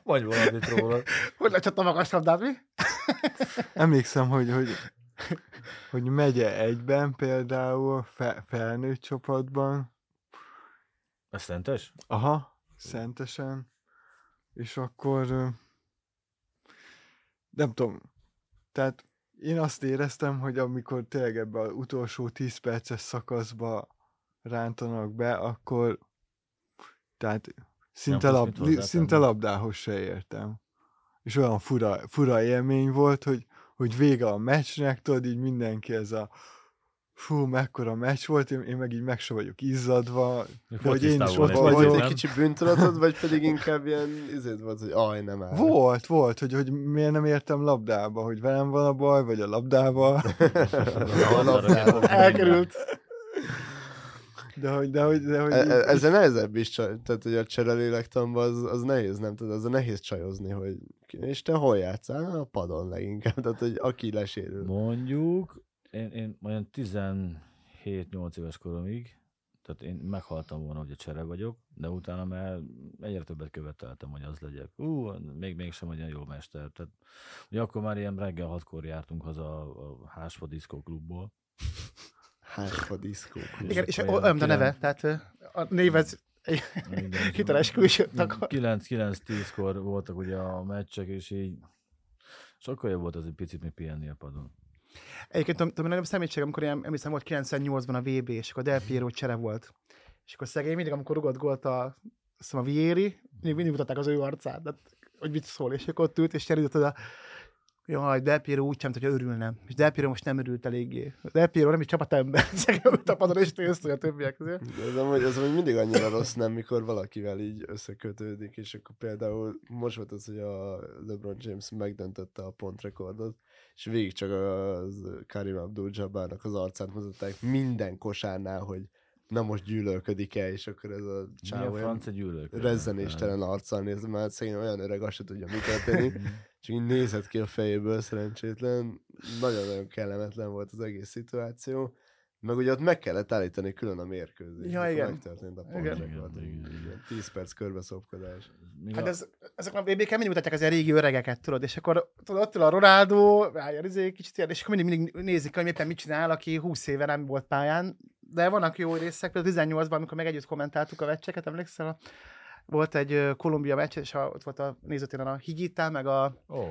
Vagy valamit róla. Hogy lecsott a magas labdát, mi? Emlékszem, hogy, hogy, hogy megye egyben például fe, felnőtt csapatban, Ez szentes? aha, szentesen, és akkor nem tudom, tehát én azt éreztem, hogy amikor tényleg ebbe az utolsó 10 perces szakaszba rántanak be, akkor tehát szinte, tudsz lab, szinte labdához se értem. És olyan fura, fura élmény volt, hogy, hogy vége a meccsnek, tudod, így mindenki ez a fú, mekkora meccs volt, én, én meg így meg se vagyok izzadva, de hogy én is ott vagyok. Volt egy kicsi bűntudatod, vagy pedig inkább ilyen izét volt, hogy aj, nem áll. Volt, volt, hogy, hogy miért nem értem labdába, hogy velem van a baj, vagy a labdával, A labdába. Elkerült. De hogy, de hogy, de hogy E- e- Ezzel nehezebb is, tehát hogy a cserelélektanban az, az nehéz, nem tudod, az a nehéz csajozni, hogy és te hol játszál? A padon leginkább, tehát hogy aki lesérül. Mondjuk, én, én olyan 17-8 éves koromig, tehát én meghaltam volna, hogy a csere vagyok, de utána már egyre többet követeltem, hogy az legyek. Ú, még mégsem olyan jó mester. Tehát, ugye akkor már ilyen reggel hatkor jártunk haza a, a Hásfa Diszkó klubból. Hárfa diszkó. Igen, és olyan a neve, tehát a névez Minden- hiteles külső takar. 9-9-10-kor voltak ugye a meccsek, és így sokkal jobb volt az egy picit még pihenni a padon. Egyébként tudom, tudom, nagyobb szemétség, amikor ilyen, emlékszem, volt 98-ban a VB, és akkor Del Piero csere volt. És akkor szegény mindig, amikor rugott gólt a, hiszem a Vieri, mindig, mindig mutatták az ő arcát, de, hogy mit szól, és akkor ott ült, és cserélődött oda, Jaj, Del Piero úgy sem, hogy örülne. És Del Piero most nem örült eléggé. Del Piero nem is csapatember. Szegény ült a padon, és nézte, a többiek közé. Ez amúgy, ez amúgy mindig annyira rossz, nem, mikor valakivel így összekötődik, és akkor például most volt az, hogy a LeBron James megdöntötte a pontrekordot, és végig csak az Karim Abdul-Jabbarnak az arcát mutatták minden kosárnál, hogy na most gyűlölködik-e, és akkor ez a Mi a csáv olyan rezzenéstelen arccal néz, mert szegény olyan öreg, azt se tudja, mi történik. Csak így nézett ki a fejéből szerencsétlen. Nagyon-nagyon kellemetlen volt az egész szituáció. Meg ugye ott meg kellett állítani külön a mérkőzést. Ja, igen. Megtörtént a igen. 10 perc körbeszopkodás. Hát ez, ezek a BB-ken mindig mutatják az ilyen régi öregeket, tudod, és akkor tudod, ott ül a Ronaldo, rájön, izé, kicsit ilyen, és akkor mindig, mindig nézik, hogy éppen mit csinál, aki 20 éve nem volt pályán, de vannak jó részek, például 18-ban, amikor meg együtt kommentáltuk a meccseket, emlékszel? Volt egy Kolumbia meccs, és a, ott volt a nézőtéren a Higita, meg a Ó,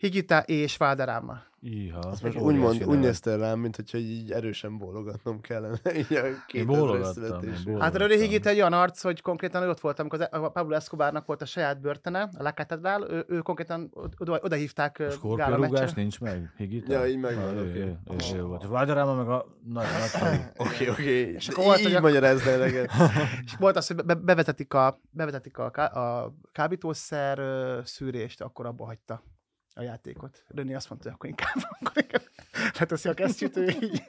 Higita és Valderrama. iha. Azt most úgy, mond, úgy néztél rám, mint hogyha így erősen bólogatnom kellene. Így a 2000 bólogattam, Hát. Rödi Higita egy olyan arc, hogy konkrétan ott volt, amikor az, a Pablo Escobarnak volt a saját börtöne, a La Catedral, ő, ő konkrétan oda, oda hívták skorpiorúgás nincs meg? Higita? Ja, így megvan, Ah, ő- ő- ő volt. És Vágyaráma meg a nagy, nagy Oké, oké. És akkor volt, Így magyarázd el eleget. És volt az, hogy be, bevezetik a, bevezetik a, a kábítószer szűrést, akkor abba hagyta a játékot. Röni azt mondta, hogy akkor inkább, akkor inkább leteszi a kesztyűt, ő így,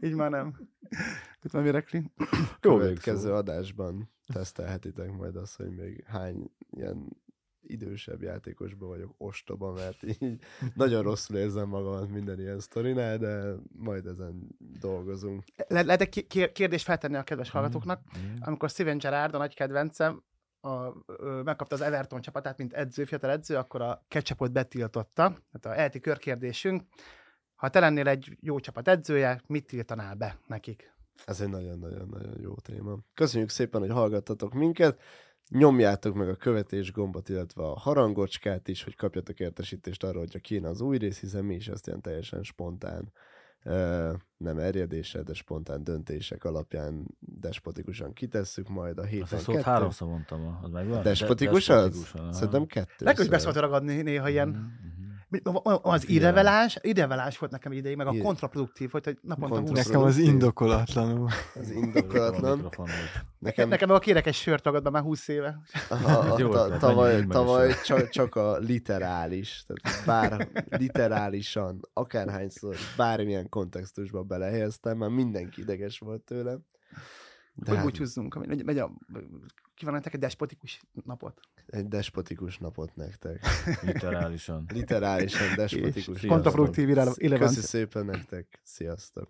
így már nem. Itt van mirekli. Jó Következő adásban tesztelhetitek majd azt, hogy még hány ilyen idősebb játékosban vagyok ostoba, mert így nagyon rosszul érzem magamat minden ilyen sztorinál, de majd ezen dolgozunk. Le, lehet egy kérdést feltenni a kedves hallgatóknak? Mhm. Amikor Steven Gerrard, a nagy kedvencem, a, megkapta az Everton csapatát, mint edző, fiatal edző, akkor a ketchupot betiltotta. Tehát a elti körkérdésünk, ha te lennél egy jó csapat edzője, mit tiltanál be nekik? Ez egy nagyon-nagyon-nagyon jó téma. Köszönjük szépen, hogy hallgattatok minket. Nyomjátok meg a követés gombot, illetve a harangocskát is, hogy kapjatok értesítést arról, hogyha kéne az új rész, hiszen mi is ezt ilyen teljesen spontán, nem erjedéssel, de spontán döntések alapján despotikusan kitesszük majd a Azt a héten szót kettő. háromszor mondtam, az megvan? Despotikus az? Despotikusan, aha. Szerintem kettő. Is beszólt ragadni néha ilyen. Mhm, Az Figyelem. irreveláns, irreveláns volt nekem ideig, meg a kontraproduktív, hogy hogy naponta Kontra- 20 Nekem az indokolatlanul. Az indokolatlan. volt. Nekem, Nekem meg a kérek egy sört ragad be már 20 éve. jó ta, tavaly, csak, csak a literális, tehát bár literálisan, akárhányszor, bármilyen kontextusba belehelyeztem, már mindenki ideges volt tőlem. De Hogy hát búcsúzzunk, ami megy, megy a, kívánok egy despotikus napot. Egy despotikus napot nektek. Literálisan. Literálisan despotikus kontraproduktív irre- Köszi szépen nektek, sziasztok!